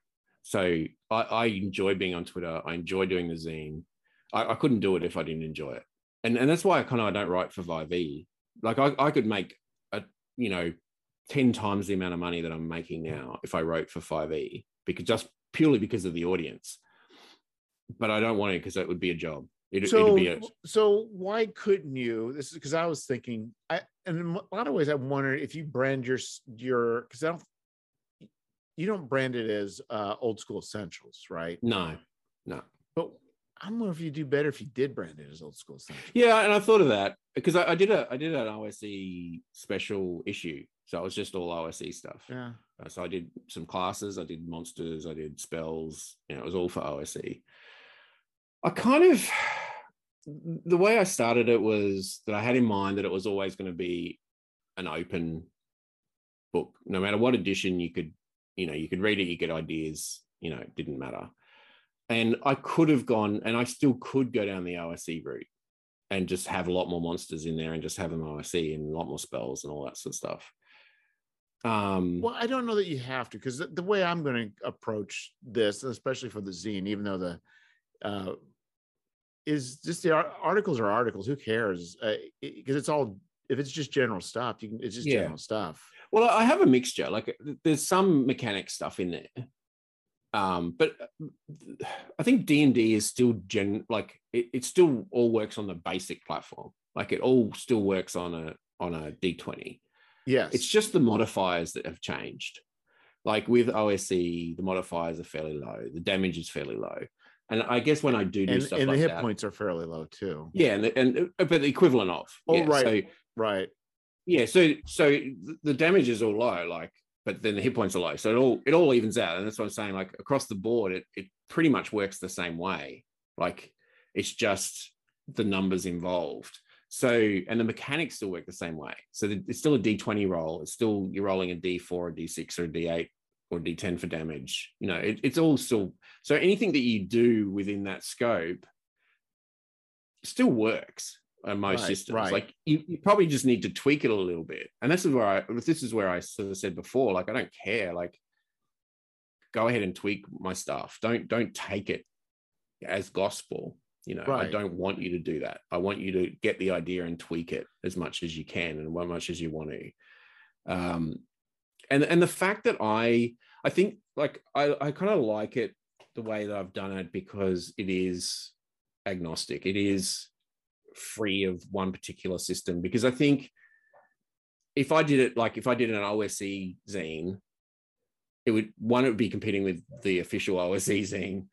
So I, I enjoy being on Twitter. I enjoy doing the zine. I, I couldn't do it if I didn't enjoy it, and and that's why I kind of I don't write for Five. E. Like I, I could make a you know ten times the amount of money that I'm making now if I wrote for Five E because just purely because of the audience. But I don't want it because that would be a job. It, it'd so be a so why couldn't you this is because i was thinking i and in a lot of ways i wonder if you brand your your because i don't you don't brand it as uh old school essentials right no, no. but i'm wondering if you do better if you did brand it as old school essentials Yeah, and I thought of that because I, I did a I did an OSE special issue, so it was just all OSE stuff. yeah Uh, So I did some classes, I did monsters, I did spells. You know, it was all for OSE. I kind of the way I started it was that I had in mind that it was always going to be an open book, no matter what edition you could, you know, you could read it, you get ideas. You know, it didn't matter. And I could have gone, and I still could go down the OSE route and just have a lot more monsters in there and just have them OSE and a lot more spells and all that sort of stuff. Um, well i don't know that you have to because the, the way i'm going to approach this especially for the zine even though the uh is just the ar- articles are articles who cares because it's all if it's just general stuff you can it's just Yeah. general stuff Well, I have a mixture. Like there's some mechanic stuff in there. Um, but I think D and D is still gen like it, it still all works on the basic platform. Like it all still works on a on a D20. yes It's just the modifiers that have changed. Like with OSE, the modifiers are fairly low, the damage is fairly low. And I guess when I do do and, stuff and like the hit that, points are fairly low too. yeah, and, and uh, but the equivalent of. Oh, yeah, right. So Right. Yeah so so the damage is all low like but then the hit points are low. So it all it all evens out and that's what i'm saying like across the board it, it pretty much works the same way. Like it's just the numbers involved. So and the mechanics still work the same way. So the, it's still a d20 roll it's still you're rolling a d4 or d6 or a d8 or d10 for damage you know it, it's all still so anything that you do within that scope still works on most Right, systems right. like you, you probably just need to tweak it a little bit. And this is where i this is where i sort of said before like i don't care. Like go ahead and tweak my stuff. Don't don't take it as gospel you know? I don't want you to do that. I want you to get the idea and tweak it as much as you can and as much as you want to. Um and and the fact that i i think like i i kind of like it the way that i've done it because it is agnostic. It is free of one particular system because i think if i did it like if i did an ose zine it would one it would be competing with the official ose zine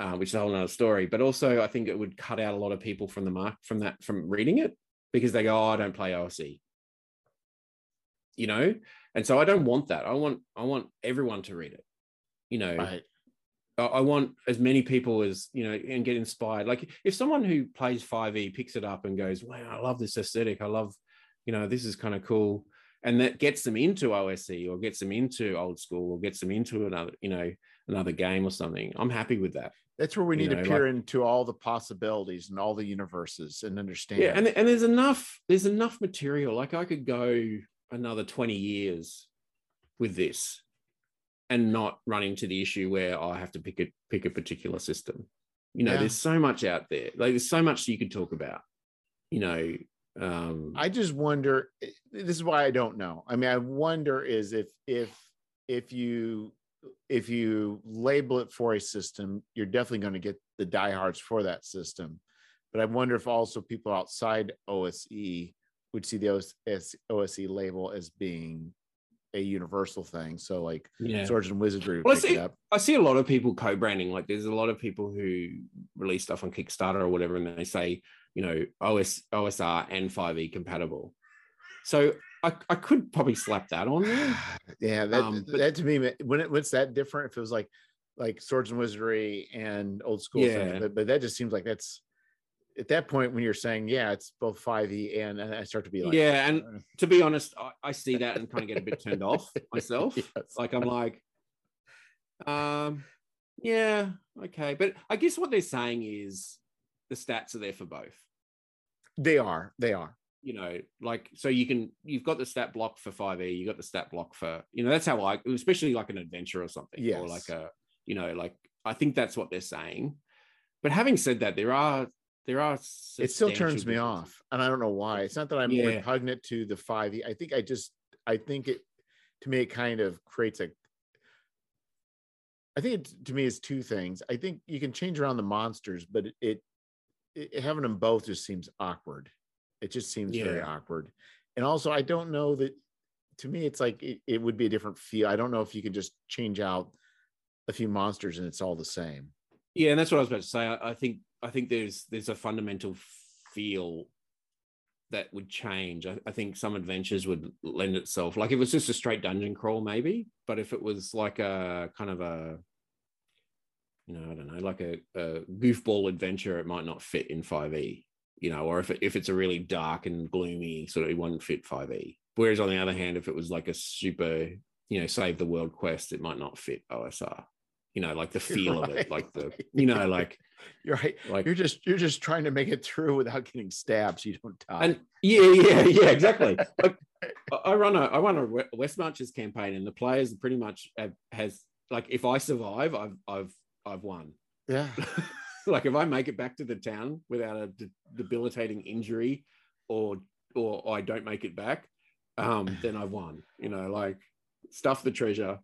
uh, which is a whole nother story but also i think it would cut out a lot of people from the mark from that from reading it because they go oh i don't play ose you know? And so i don't want that. I want i want everyone to read it you know? Right. I- want as many people as you know and get inspired. Like if someone who plays 5e picks it up and goes, Wow, I love this aesthetic. I love, you know, this is kind of cool. and that gets them into OSE or gets them into old school or gets them into another, you know, another game or something. I'm happy with that. That's where we You need know, to peer like- into all the possibilities and all the universes and understand. Yeah, and and there's enough there's enough material. Like I could go another 20 years with this and not run into the issue where I have to pick a pick a particular system. You know, Yeah. there's so much out there. Like there's so much you could talk about. You know, um I just wonder. eh, This is why I don't know. I mean, I wonder is if if if you if you label it for a system, you're definitely going to get the diehards for that system. But I wonder if also people outside OSE would see the OS, OSE label as being a universal thing. So like yeah. Swords and Wizardry Well, I see-. I see a lot of people co-branding. Like there's a lot of people who release stuff on Kickstarter or whatever, and they say, you know, OS OSR and 5e compatible. So I, I could probably slap that on there. yeah, that Um, but- that to me when it what's that different if it was like like Swords and Wizardry and old school Yeah. but, but that just seems like that's at that point when you're saying yeah it's both 5e and, and I start to be like Yeah, and uh, to be honest, I, I see that and kind of get a bit turned off myself. yes. Like I'm like, um, yeah, okay. But I guess what they're saying is the stats are there for both. they are they are you know, like so you can you've got the stat block for 5e, you got the stat block for you know, that's how I especially like an adventure or something, or like a you know, like I think that's what they're saying. But having said that, there are there are it still turns me off and I don't know why it's not that I'm Yeah. repugnant to the 5e I think I just I think it to me it kind of creates a I think it, to me is two things. I think you can change around the monsters, but it, it, it having them both just seems awkward. It just seems very awkward. And also, I don't know that. To me, it's like it, it would be a different feel. I don't know if you can just change out a few monsters and it's all the same. Yeah, and that's what I was about to say. I, I think I think there's there's a fundamental feel that would change. I, I think some adventures would lend itself. Like if it was just a straight dungeon crawl, maybe. But if it was like a kind of a you know, I don't know, like a, a goofball adventure, it might not fit in 5e, you know, or if it, if it's a really dark and gloomy sort of it wouldn't fit 5e. Whereas on the other hand, if it was like a super, you know, save the world quest, it might not fit OSR. You know, like the feel of it, like the, you know, like You're right. like You're just you're just trying to make it through without getting stabbed so you don't die. and yeah, yeah, yeah, exactly. like, I- run a I run a We- West Marches campaign, and the players pretty much have, has like if I survive, I've I've I've won. yeah. like if I make it back to the town without a de- debilitating injury, or or I don't make it back, um, then I've won. You know, like stuff the treasure.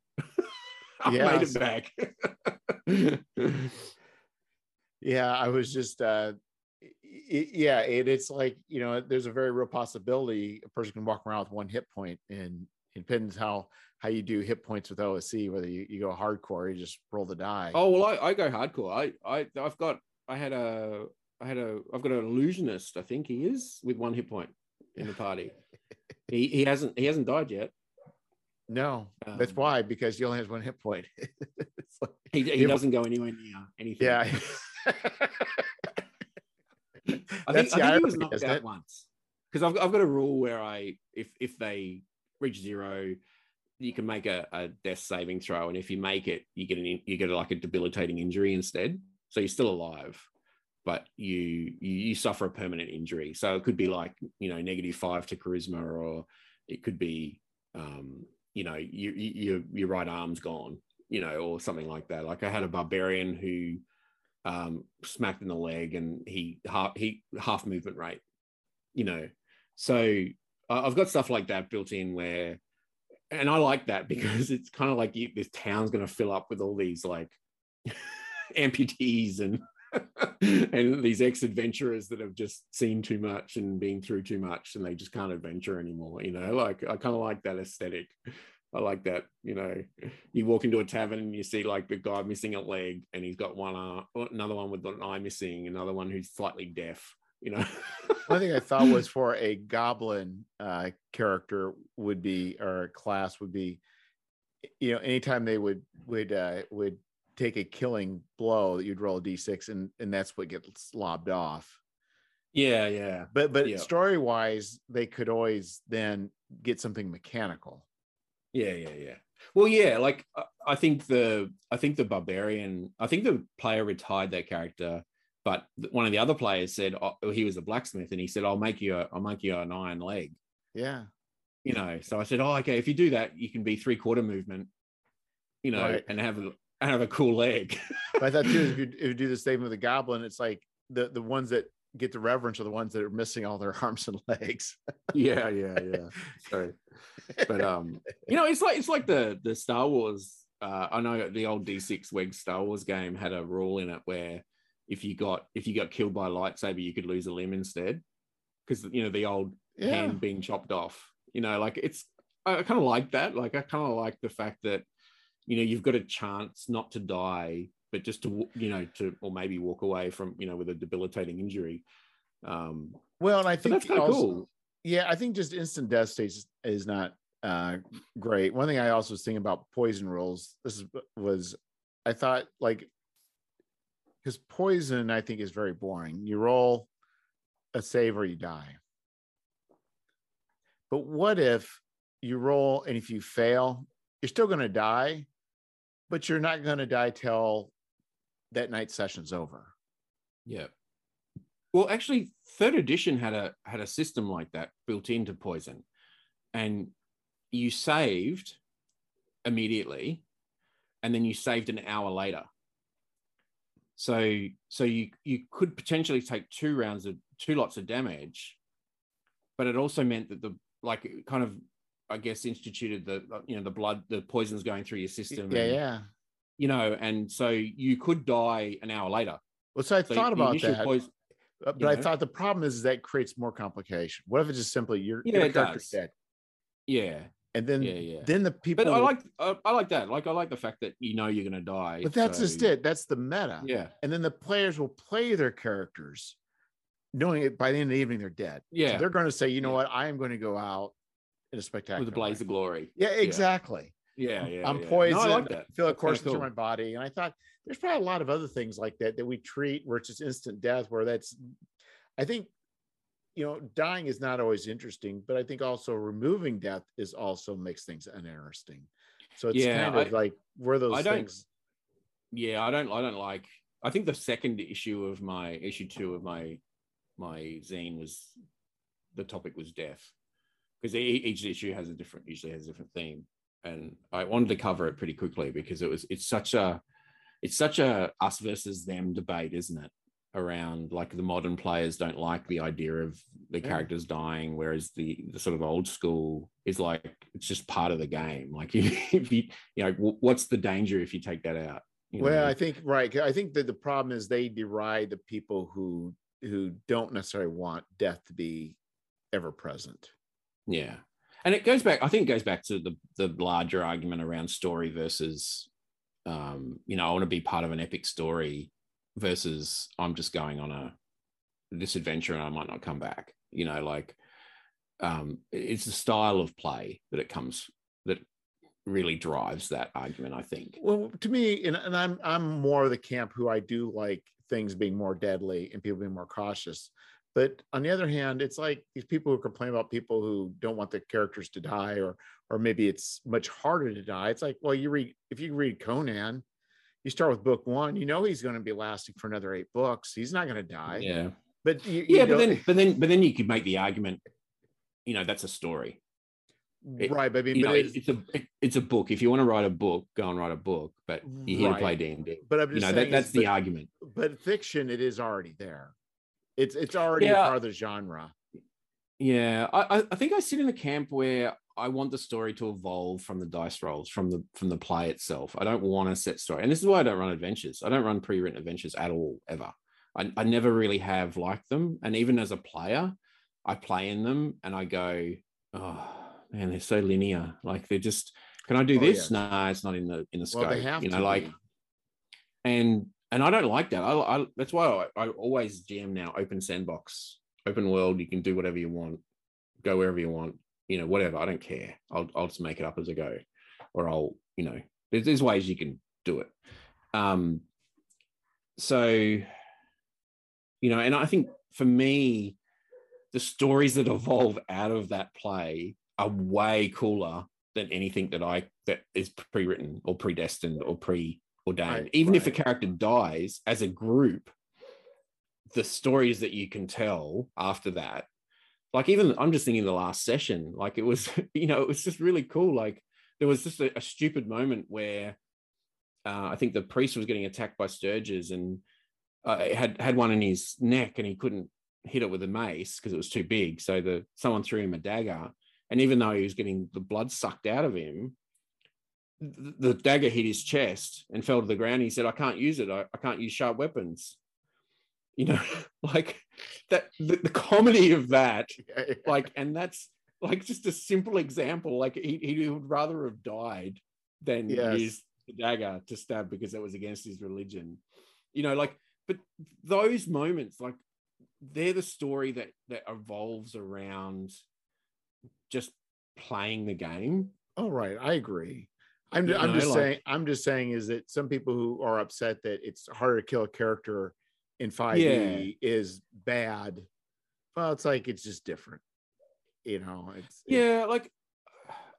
I made Yes. it back. yeah i was just uh i- i- yeah it, it's like you know there's a very real possibility a person can walk around with one hit point and it depends how how you do hit points with OSE, whether you, you go hardcore, or you just roll the die. Oh well, I, I go hardcore. I I I've got I had a I had a I've got an illusionist. I think he is with one hit point in the party. he he hasn't he hasn't died yet. No, that's Um, why because he only has one hit point. Like- He, he doesn't go anywhere near anything. yeah. I think, That's I think he was knocked out it? once because I've, I've got a rule where I if if they reach zero, you can make a, a death saving throw, and if you make it, you get an you get like a debilitating injury instead. So you're still alive, but you you, you suffer a permanent injury. So it could be like you know negative five to charisma, or it could be um, you know you, you, your your right arm's gone, you know, or something like that. Like I had a barbarian who um, smacked in the leg, and he half he half movement rate, you know. So I've got stuff like that built in where, and I like that because it's kind of like you, this town's going to fill up with all these like amputees and and these ex-adventurers that have just seen too much and been through too much and they just can't adventure anymore you know like i kind of like that aesthetic. I like that you know you walk into a tavern and you see like the guy missing a leg and he's got one arm another one with an eye missing another one who's slightly deaf you know? One thing I thought was for a goblin uh, character would be or class would be, you know, anytime they would would uh, would take a killing blow, that you'd roll a d6, and and that's what gets lobbed off. yeah yeah But but Yeah. story wise, they could always then get something mechanical. Yeah, yeah, yeah. Well, yeah, like uh, I think the I think the barbarian, I think the player retired their character, but one of the other players said oh, he was a blacksmith, and he said, "I'll make you, a, I'll make you an iron leg." Yeah, you know. So I said, "Oh, okay. If you do that, you can be three quarter movement, you know, Right. and have a and have a cool leg." but I thought too, if you, if you do the same with the goblin, it's like the the ones that get the reverence are the ones that are missing all their arms and legs. yeah, yeah, yeah. Sorry, but um, you know, it's like it's like the the Star Wars. Uh, I know the old D6 WEG Star Wars game had a rule in it where if you got if you got killed by a lightsaber, you could lose a limb instead, because you know the old Yeah. hand being chopped off. You know, like it's I kind of like that. Like I kind of like the fact that you know you've got a chance not to die, but just to you know to or maybe walk away from you know with a debilitating injury. Um, Well, and I think that's also- cool. Yeah, I think just instant death states is not uh great. One thing I also was thinking about poison rules. This is, was I thought like because poison I think is very boring. You roll a save or you die. But what if you roll and if you fail, you're still going to die, but you're not going to die till that night session's over. Yeah. Well, actually, third edition had a had a system like that built into poison, and you saved immediately, and then you saved an hour later. So so you you could potentially take two rounds of two lots of damage, but it also meant that the like kind of I guess instituted the you know the blood the poison's going through your system. Yeah, and, yeah. You know, and so you could die an hour later. Well, so I So thought about that. poison- Uh, but I know? thought the problem is that creates more complication. What if it's just simply you're, Yeah, your character's does. dead, yeah, and then yeah, yeah. then the people. But I like I, I like that. Like I like the fact that you know you're gonna die. but that's so- just it. That's the meta. Yeah, And then the players will play their characters, knowing it by the end of the evening they're dead. So yeah. they're going to say, you know Yeah. what, I am going to go out in a spectacular with a blaze way. of glory. Yeah, exactly. Yeah, yeah. I'm yeah. poisoned. No, I like that. Feel a course through cool. my body, and I thought there's probably a lot of other things like that that we treat where it's just instant death. Where that's, I think, you know, dying is not always interesting, but I think also removing death is also makes things uninteresting. So it's Yeah, kind of I- like where those I don't- things. Yeah, I don't. I don't like. I think the second issue of my issue two of my my zine was the topic was death because each issue has a different usually has a different theme, and I wanted to cover it pretty quickly because it was it's such a it's such a us versus them debate, isn't it? Around like the modern players don't like the idea of the characters dying, whereas the the sort of old school is like it's just part of the game. Like if you you know what's the danger if you take that out? you Well, know? I think right. I think that the problem is they deride the people who who don't necessarily want death to be ever present. Yeah. And it goes back, I think it goes back to the the larger argument around story versus um, you know, I want to be part of an epic story versus I'm just going on a this adventure and I might not come back. You know, like um it's the style of play that it comes that really drives that argument, I think. Well, to me, and, and I'm I'm more of the camp who I do like things being more deadly and people being more cautious. But on the other hand, it's like these people who complain about people who don't want the characters to die, or or maybe it's much harder to die. It's like, well, you read if you read Conan, you start with book one, you know he's going to be lasting for another eight books. He's not going to die. Yeah. But you, you Yeah, but then but then but then you could make the argument, you know, that's a story. it- right? But I mean, but know, it's, it's a it's a book. If you want to write a book, go and write a book. But you're here Right. to play D and D. but I'm just You know that that's the but- argument. but fiction it is already there it's it's already a Yeah. part of the genre Yeah, I I- think I sit in the camp where I want the story to evolve from the dice rolls, from the from the play itself. I don't want a set story, and this is why I don't run adventures. I don't run pre-written adventures at all, ever. I, I never really have liked them, and even as a player, I play in them and I go, oh man, they're so linear. Like they're just, can I do Oh, this? yes. No, it's not in the in the scope. well they have you know, like be. and and I don't like that. I, I that's why I, I always GM now open sandbox, open world. You can do whatever you want, go wherever you want, you know, whatever. I don't care. I'll I'll just make it up as I go, or I'll you know, there's, there's ways you can do it. Um, so you know, and I think for me, the stories that evolve out of that play are way cooler than anything that I that is pre-written or predestined or preordained. Right, Even if a character dies as a group, the stories that you can tell after that, like even I'm just thinking the last session, like it was, you know, it was just really cool. Like there was just a, a stupid moment where uh, I think the priest was getting attacked by stirges and uh, had had one in his neck and he couldn't hit it with a mace because it was too big. So the someone threw him a dagger, and even though he was getting the blood sucked out of him, the dagger hit his chest and fell to the ground. He said, "I can't use it. I, I can't use sharp weapons." You know, like that. The, the comedy of that, like, and that's like just a simple example. Like he he would rather have died than Yes. use the dagger to stab because it was against his religion. You know, like, but those moments, like, they're the story that that evolves around just playing the game. Oh, right. I agree. I'm, You I'm just like- saying, I'm just saying is that some people who are upset that it's harder to kill a character in 5e is bad. Well, it's like it's just different. You know, it's it- Yeah, like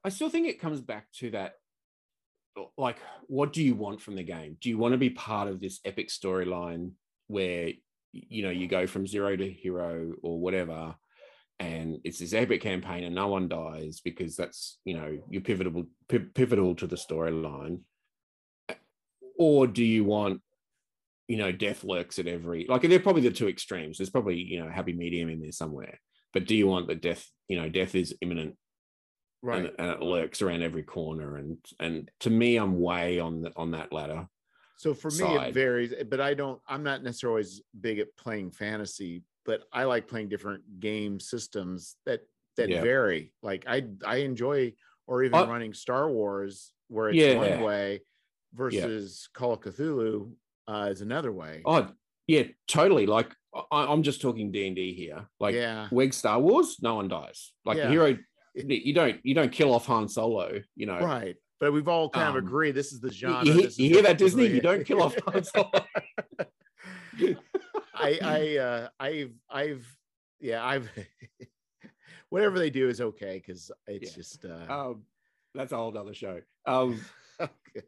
I still think it comes back to that. Like, what do you want from the game? Do you want to be part of this epic storyline where you know you go from zero to hero or whatever, and it's this epic campaign and no one dies because that's you know you're pivotal pi- pivotal to the storyline, or do you want you know death lurks at every like they're probably the two extremes. There's probably you know happy medium in there somewhere. But do you want the death? You know, death is imminent right. and, and it lurks around every corner. And and to me, I'm way on the, on that ladder. So for me, it varies, but I don't, I'm not necessarily always big at playing fantasy, but I like playing different game systems that, that Yeah. vary. Like I, I enjoy, or even Uh, running Star Wars where it's Yeah. one way versus Call of Cthulhu uh, is another way. Oh yeah, totally. Like I, I'm just talking D and D here. Like yeah. WEG Star Wars, no one dies. Like Yeah. the hero, you don't you don't kill off Han Solo. You know, Right. But we've all kind of Um, agreed this is the genre. you hear- you hear that Disney? You don't kill off Han Solo. I I uh I've I've yeah, I've whatever they do is okay because it's Yeah. just uh um, that's a whole other show. Um, okay.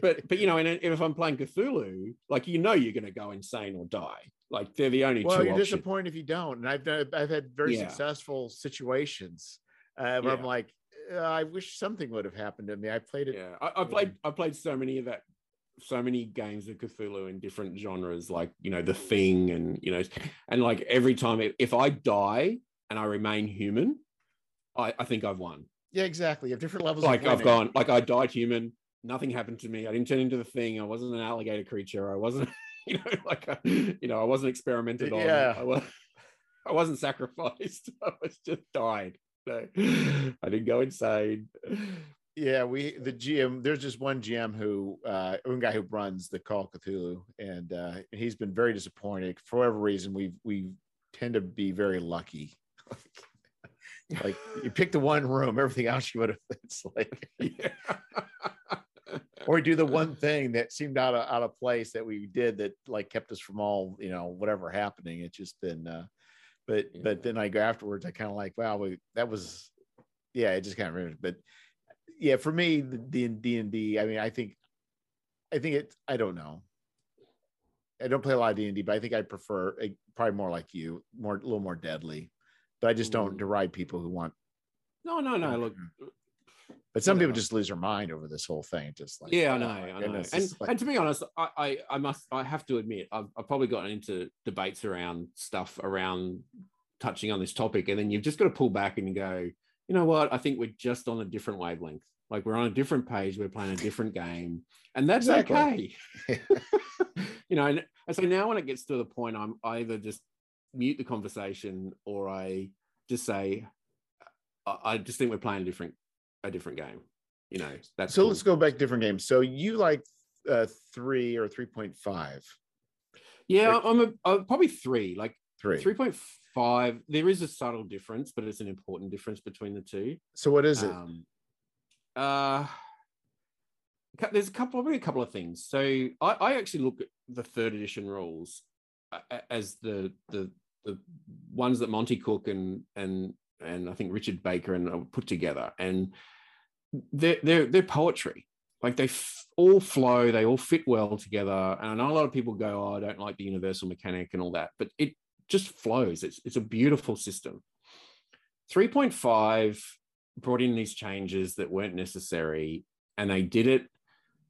but but you know, and if I'm playing Cthulhu, like you know, you're going to go insane or die. Like they're the only well, two you're options. disappointed if you don't. And I've done I've had very Yeah. successful situations uh, where I'm like, uh, I wish something would have happened to me. I played it. Yeah, I, I played I played so many of that, so many games of Cthulhu in different genres, like you know the Thing, and you know, and like every time if- if I die and I remain human, I, I think I've won. Yeah, exactly. You have different levels. of Like I've gone, like I died human, nothing happened to me. I didn't turn into the Thing. I wasn't an alligator creature. I wasn't, you know, like a, you know, I wasn't experimented on. Yeah. I, was, I wasn't sacrificed. I was just died. No, I didn't go insane. Yeah, we the GM. There's just one GM who, uh, one guy who runs the Call of Cthulhu, and uh, he's been very disappointed for whatever reason. We we tend to be very lucky. like you pick the one room, everything else you would have. It's like, Yeah. or do the one thing that seemed out of out of place that we did that like kept us from all you know whatever happening. It's just been, uh, but Yeah. but then I go afterwards. I kind of like, wow, we, that was, yeah, it just kind of. But yeah, for me, the D and D and D. I mean, I think, I think it. I don't know. I don't play a lot of D and D, but I think I prefer eh, probably more like you, more a little more deadly. But I just don't Mm. deride people who want. No, no, no. Look, But some people Whatever. just lose their mind over this whole thing. Just like, yeah, I oh know, I know. And, like- and to be honest, I, I, I must, I have to admit, I've, I've probably gotten into debates around stuff around touching on this topic, and then you've just got to pull back and go, you know what? I think we're just on a different wavelength. Like we're on a different page, we're playing a different game, and that's Exactly. okay. you know, and, and so now when it gets to the point, I'm either just mute the conversation or I just say, I, I just think we're playing a different, a different game. You know, that's so cool. let's go back to different games. So you like uh, three or three point five? Yeah, Like- I'm a, uh, probably three, like Three. three point five. There is a subtle difference, but it's an important difference between the two. So what is it? Um, uh, there's a couple, probably a couple of things. So I, I actually look at the third edition rules a- as the the the ones that Monte Cook and and and I think Richard Baker and put together, and they're they're they're poetry. Like they f- all flow, they all fit well together. And I know a lot of people go, "Oh, I don't like the universal mechanic and all that," but it just flows. It's it's a beautiful system. Three point five brought in these changes that weren't necessary, and they did it,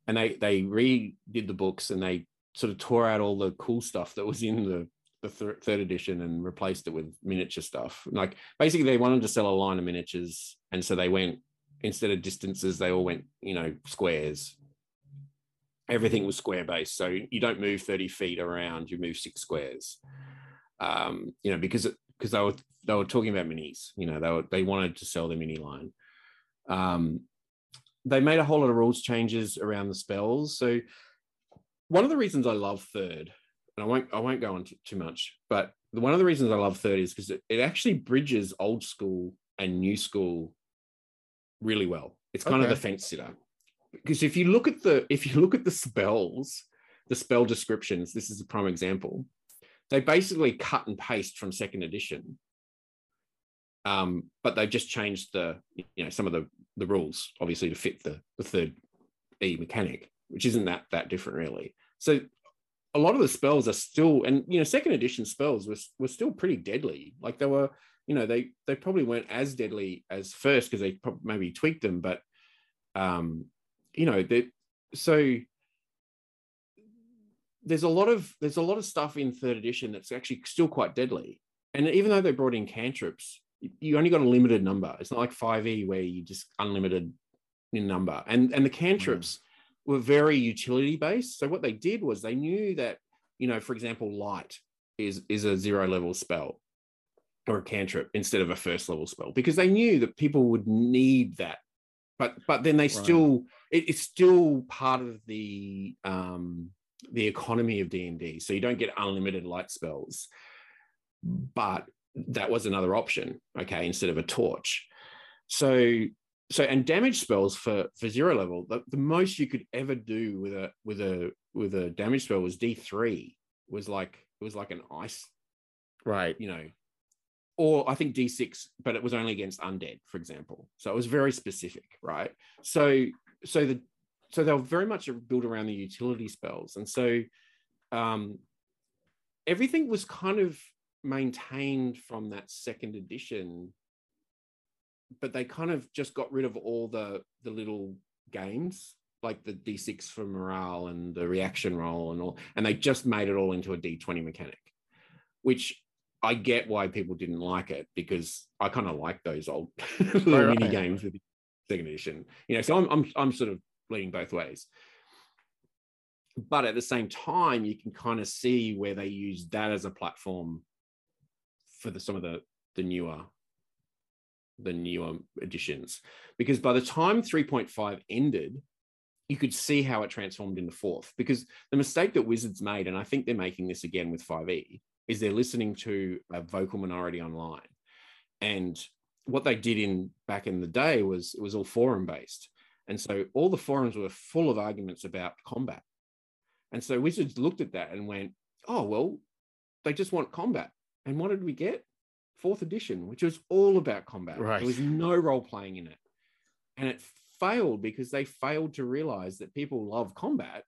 and they they redid the books and they sort of tore out all the cool stuff that was in the the third, third edition and replaced it with miniature stuff. Like basically, they wanted to sell a line of miniatures, and so they went instead of distances, they all went you know squares. Everything was square based, so you don't move thirty feet around; you move six squares. Um, you know, because because they were they were talking about minis. You know, they were they wanted to sell the mini line. Um, they made a whole lot of rules changes around the spells. So one of the reasons I love third and I won't I won't go on too much, but one of the reasons I love third is because it, it actually bridges old school and new school really well. It's kind okay. of the fence sitter. Because if you look at the if you look at the spells, the spell descriptions, this is a prime example. They basically cut and paste from second edition. Um, but they've just changed the you know some of the the rules obviously to fit the the third E mechanic, which isn't that that different really. So a lot of the spells are still, and you know, second edition spells were were still pretty deadly. Like they were, you know, they they probably weren't as deadly as first because they maybe tweaked them, but um, you know, that so there's a lot of there's a lot of stuff in third edition that's actually still quite deadly. And even though they brought in cantrips, you only got a limited number. It's not like 5e where you just unlimited in number. And and the cantrips, mm were very utility based. So what they did was they knew that, you know, for example, light is is a zero level spell or a cantrip instead of a first level spell because they knew that people would need that. But but then they right. still it, it's still part of the um the economy of D&D. So you don't get unlimited light spells. But that was another option, okay, instead of a torch. So so and damage spells for for zero level the, the most you could ever do with a with a with a damage spell was d3 was like it was like an ice right you know or i think d6 but it was only against undead for example so it was very specific right so so the so they were very much built around the utility spells and so um everything was kind of maintained from that second edition but they kind of just got rid of all the the little games like the d6 for morale and the reaction roll and all and they just made it all into a d20 mechanic which i get why people didn't like it because i kind of like those old little right. mini games with second edition you know so I'm, I'm i'm sort of leaning both ways. But at the same time you can kind of see where they use that as a platform for the some of the the newer the newer editions. Because by the time 3.5 ended you could see how it transformed into fourth. Because the mistake that wizards made and i think they're making this again with 5e is they're listening to a vocal minority online. And what they did in back in the day was it was all forum based and so all the forums were full of arguments about combat and so wizards looked at that and went oh well they just want combat and what did we get fourth edition, which was all about combat. Right. There was no role playing in it. And it failed because they failed to realize that people love combat,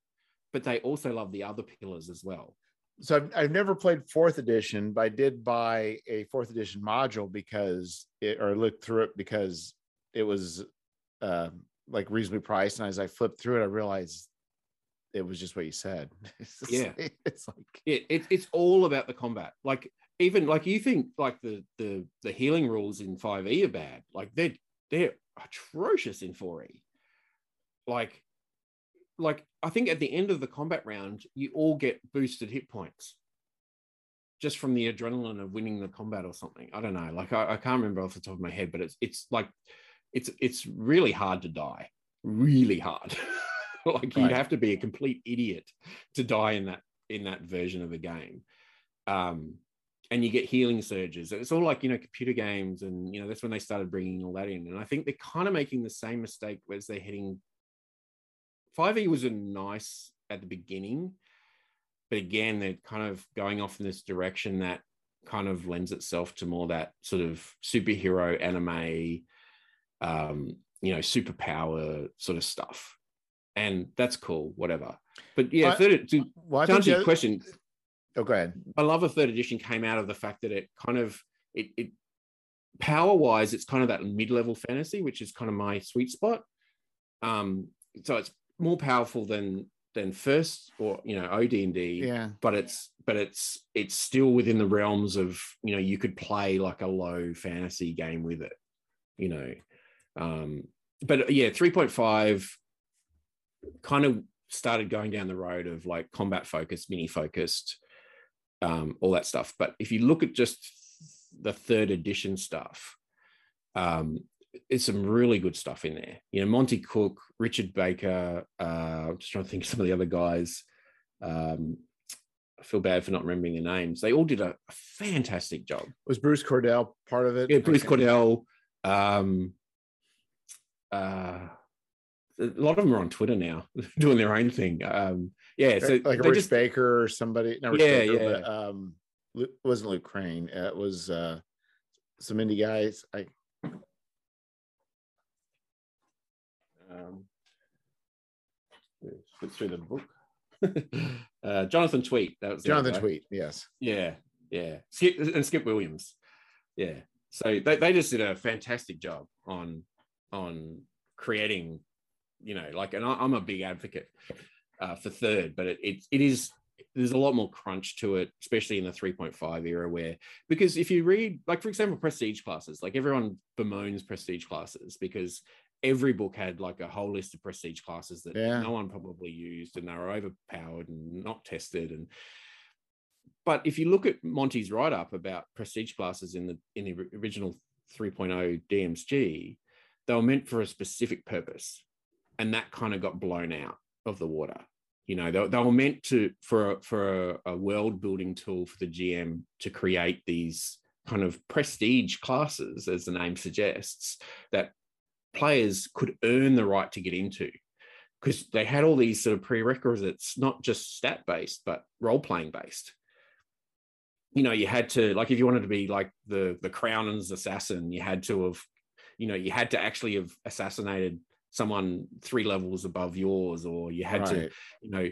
but they also love the other pillars as well. So I've, I've never played fourth edition, but I did buy a fourth edition module because it, or looked through it because it was uh, like reasonably priced. And as I flipped through it, I realized it was just what you said. It's yeah, it's like it, it, it's all about the combat. Like even like you think like the the the healing rules in 5e are bad like they're they're atrocious in 4e like like i think at the end of the combat round you all get boosted hit points just from the adrenaline of winning the combat or something i don't know like i, I can't remember off the top of my head but it's it's like it's it's really hard to die really hard like right. you'd have to be a complete idiot to die in that in that version of the game um and you get healing surges. It's all like, you know, computer games. And, you know, that's when they started bringing all that in. And I think they're kind of making the same mistake as they're heading. 5e was a nice at the beginning, but again, they're kind of going off in this direction that kind of lends itself to more that sort of superhero anime, um, you know, superpower sort of stuff. And that's cool, whatever. But yeah, Well, third, to, Well, to answer your question, Oh, go ahead. I love a third edition came out of the fact that it kind of it, it power wise, it's kind of that mid level fantasy, which is kind of my sweet spot. Um, so it's more powerful than than first or you know OD and D, Yeah. but it's but it's it's still within the realms of you know you could play like a low fantasy game with it, you know. Um, but yeah, three point five kind of started going down the road of like combat focused, mini focused, um, all that stuff. But if you look at just the third edition stuff, um, it's some really good stuff in there. You know, Monte Cook, Richard Baker, uh, I'm just trying to think of some of the other guys. Um, I feel bad for not remembering the names. They all did a, fantastic job. Was Bruce Cordell part of it? Yeah, Bruce Cordell. Um, uh, a lot of them are on Twitter now, doing their own thing. Um, yeah, so like Rich just Baker or somebody. No, Rich Yeah, Baker, yeah. But, um, it wasn't Luke Crane. Uh, It was uh, some indie guys. I um, flip through the book. uh, Jonathan Tweet. That was Jonathan. Tweet. Yes. Yeah, yeah. Skip and Skip Williams. Yeah. So they, they just did a fantastic job on on creating, you know, like, and I, I'm a big advocate uh, for third, but it, it it is there's a lot more crunch to it, especially in the 3.5 era, where because if you read, like for example, prestige classes, like everyone bemoans prestige classes because every book had like a whole list of prestige classes that Yeah. no one probably used and they were overpowered and not tested and but if you look at Monte's write up about prestige classes in the in the original 3.0 DMSG, they were meant for a specific purpose, and that kind of got blown out of the water. You know, they, they were meant to for a, for a, a world building tool for the GM to create these kind of prestige classes, as the name suggests, that players could earn the right to get into because they had all these sort of prerequisites, not just stat based, but role playing based. You know, you had to like if you wanted to be like the the Crown's assassin, you had to have, you know, you had to actually have assassinated someone three levels above yours, or you had to, you know,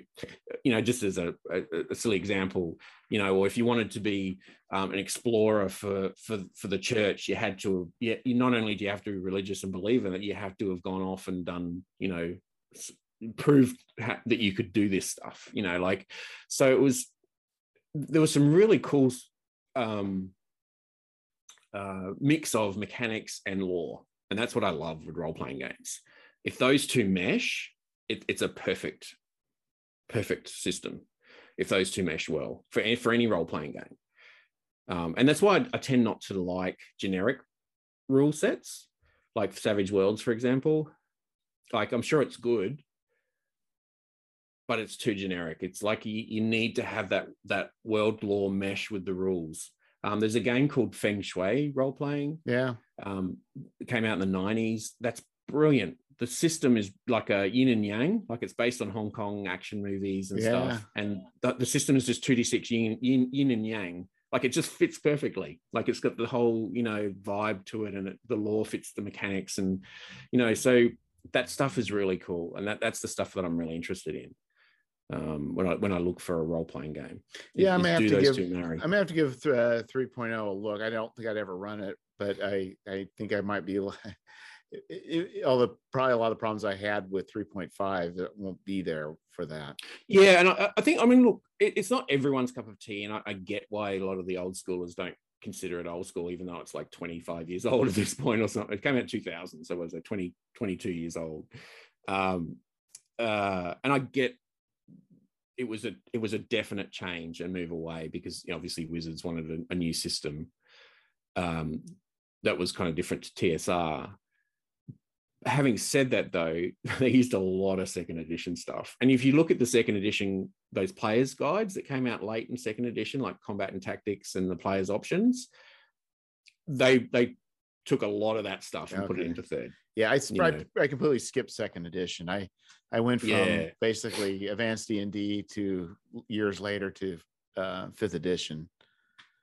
you know, just as a, a, a silly example, you know, or if you wanted to be um, an explorer for for for the church, you had to, yeah, you not only do you have to be religious and believe in it, you have to have gone off and done, you know, proved ha- that you could do this stuff, you know, like, so it was, there was some really cool um, uh, mix of mechanics and lore, and that's what I love with role playing games. If those two mesh, it, it's a perfect, perfect system. If those two mesh well for any- for any role playing game, um, and that's why I, I tend not to like generic rule sets, like Savage Worlds, for example. Like I'm sure it's good, but it's too generic. It's like you, you need to have that that world lore mesh with the rules. Um, there's a game called Feng Shui role playing. Yeah. Um, it came out in the 90s. That's brilliant. The system is like a yin and yang, like it's based on Hong Kong action movies and Yeah. stuff. And the, the system is just 2d6 yin, yin, yin and yang. Like it just fits perfectly. Like it's got the whole, you know, vibe to it and it, the lore fits the mechanics. And, you know, so that stuff is really cool. And that, that's the stuff that I'm really interested in um, when I when I look for a role playing game. Yeah, I may have to give- I may have to give uh, 3.0 a look. I don't think I'd ever run it, but I I think I might be. it- it- all the probably a lot of problems I had with 3.5 that won't be there for that. Yeah, and I, I think I mean, look, it, it's not everyone's cup of tea, and I, I get why a lot of the old schoolers don't consider it old school, even though it's like 25 years old at this point or something. It came out in 2000, so it was it 20, 22 years old. Um, uh, and I get it was a it was a definite change and move away because obviously Wizards wanted a, a new system um, that was kind of different to TSR. Having said that, though, they used a lot of second edition stuff. And if you look at the second edition, those players' guides that came out late in second edition, like combat and tactics and the players' options, they they took a lot of that stuff and put it into third. Yeah, I, You I- know. I completely skipped second edition. I I went from Yeah. basically advanced D and D to years later to uh, fifth edition.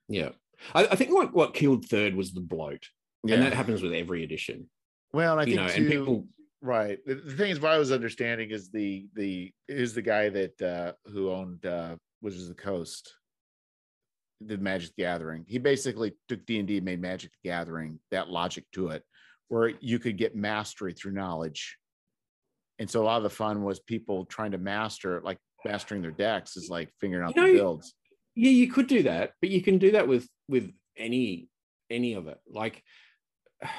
Yeah. I, I think what what killed third was the bloat, Yeah. and that happens with every edition. well, I you think know, too, and people right. The, the thing is, what I was understanding is the the is the guy that uh who owned uh Wizards of the Coast the Magic Gathering. He basically took D and D, made Magic Gathering that logic to it, where you could get mastery through knowledge. And so a lot of the fun was people trying to master, like mastering their decks, is like figuring out You the builds. Yeah, you could do that, but you can do that with with any any of it. Like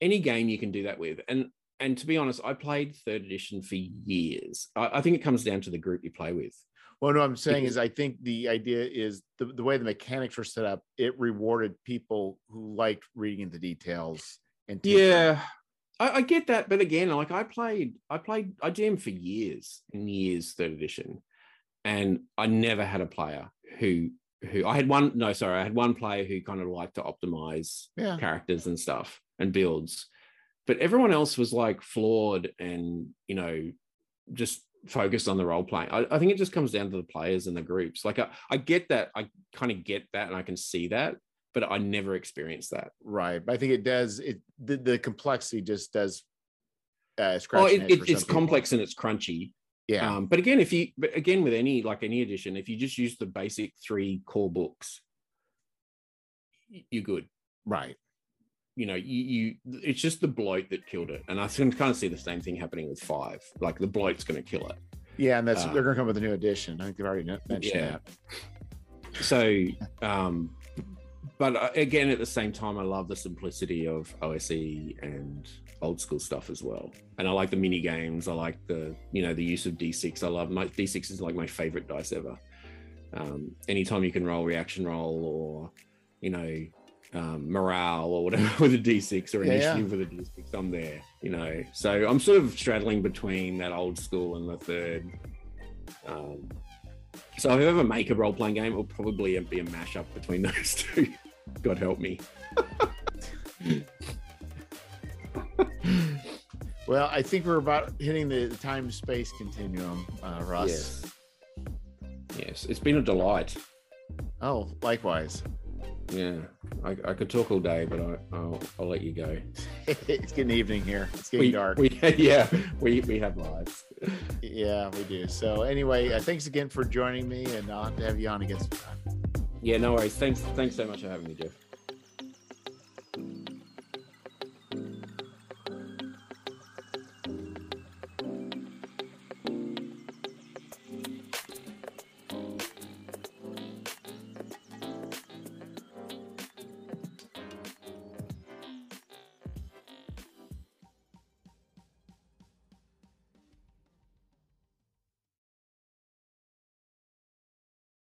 any game you can do that with. And and to be honest, I played third edition for years. I, I think it comes down to the group you play with. Well, no, I'm saying is I think the idea is the, the way the mechanics were set up, it rewarded people who liked reading into details and Yeah, I, I get that, but again, like I played, I played, I DM for years and years third edition, and I never had a player who who I had one. No, sorry, I had one player who kind of liked to optimize yeah, characters and stuff and builds, but everyone else was like flawed and you know just focused on the role playing. I, I think it just comes down to the players and the groups. Like I, I get that, I kind of get that, and I can see that, but I never experienced that. right. But I think it does it the, the complexity just does uh Oh, it, it, it's complex and it's crunchy. Yeah, Um, but again, if you, but again, with any like any edition, if you just use the basic three core books, you're good. right. You know, you, you it's just the bloat that killed it, and I can kind of see the same thing happening with five. Like the bloat's going to kill it. Yeah, and that's Uh, they're gonna come with a new edition. I think they've already mentioned Yeah. that. So, um, but uh, again, at the same time, I love the simplicity of OSE and old school stuff as well. And I like the mini games. I like the you know the use of D6. I love my D6 is like my favorite dice ever. Um, anytime you can roll reaction roll or you know um, morale or whatever with a D6 or Yeah, yeah. initiative with a D6, I'm there. You know, so I'm sort of straddling between that old school and the third. Um, so if I ever make a role playing game, it'll probably be a mashup between those two. God help me. Well, I think we're about hitting the time space continuum, uh, Russ. Yes. Yes, it's been a delight. Oh, likewise yeah, I, I, could talk all day, but I, will I'll let you go. it's getting evening here. It's getting we, dark. We, yeah, we, we have lives. yeah, we do. So anyway, uh, thanks again for joining me, and I'll have to have you on again sometime. Yeah, no worries. Thanks, thanks so much for having me, Jeff.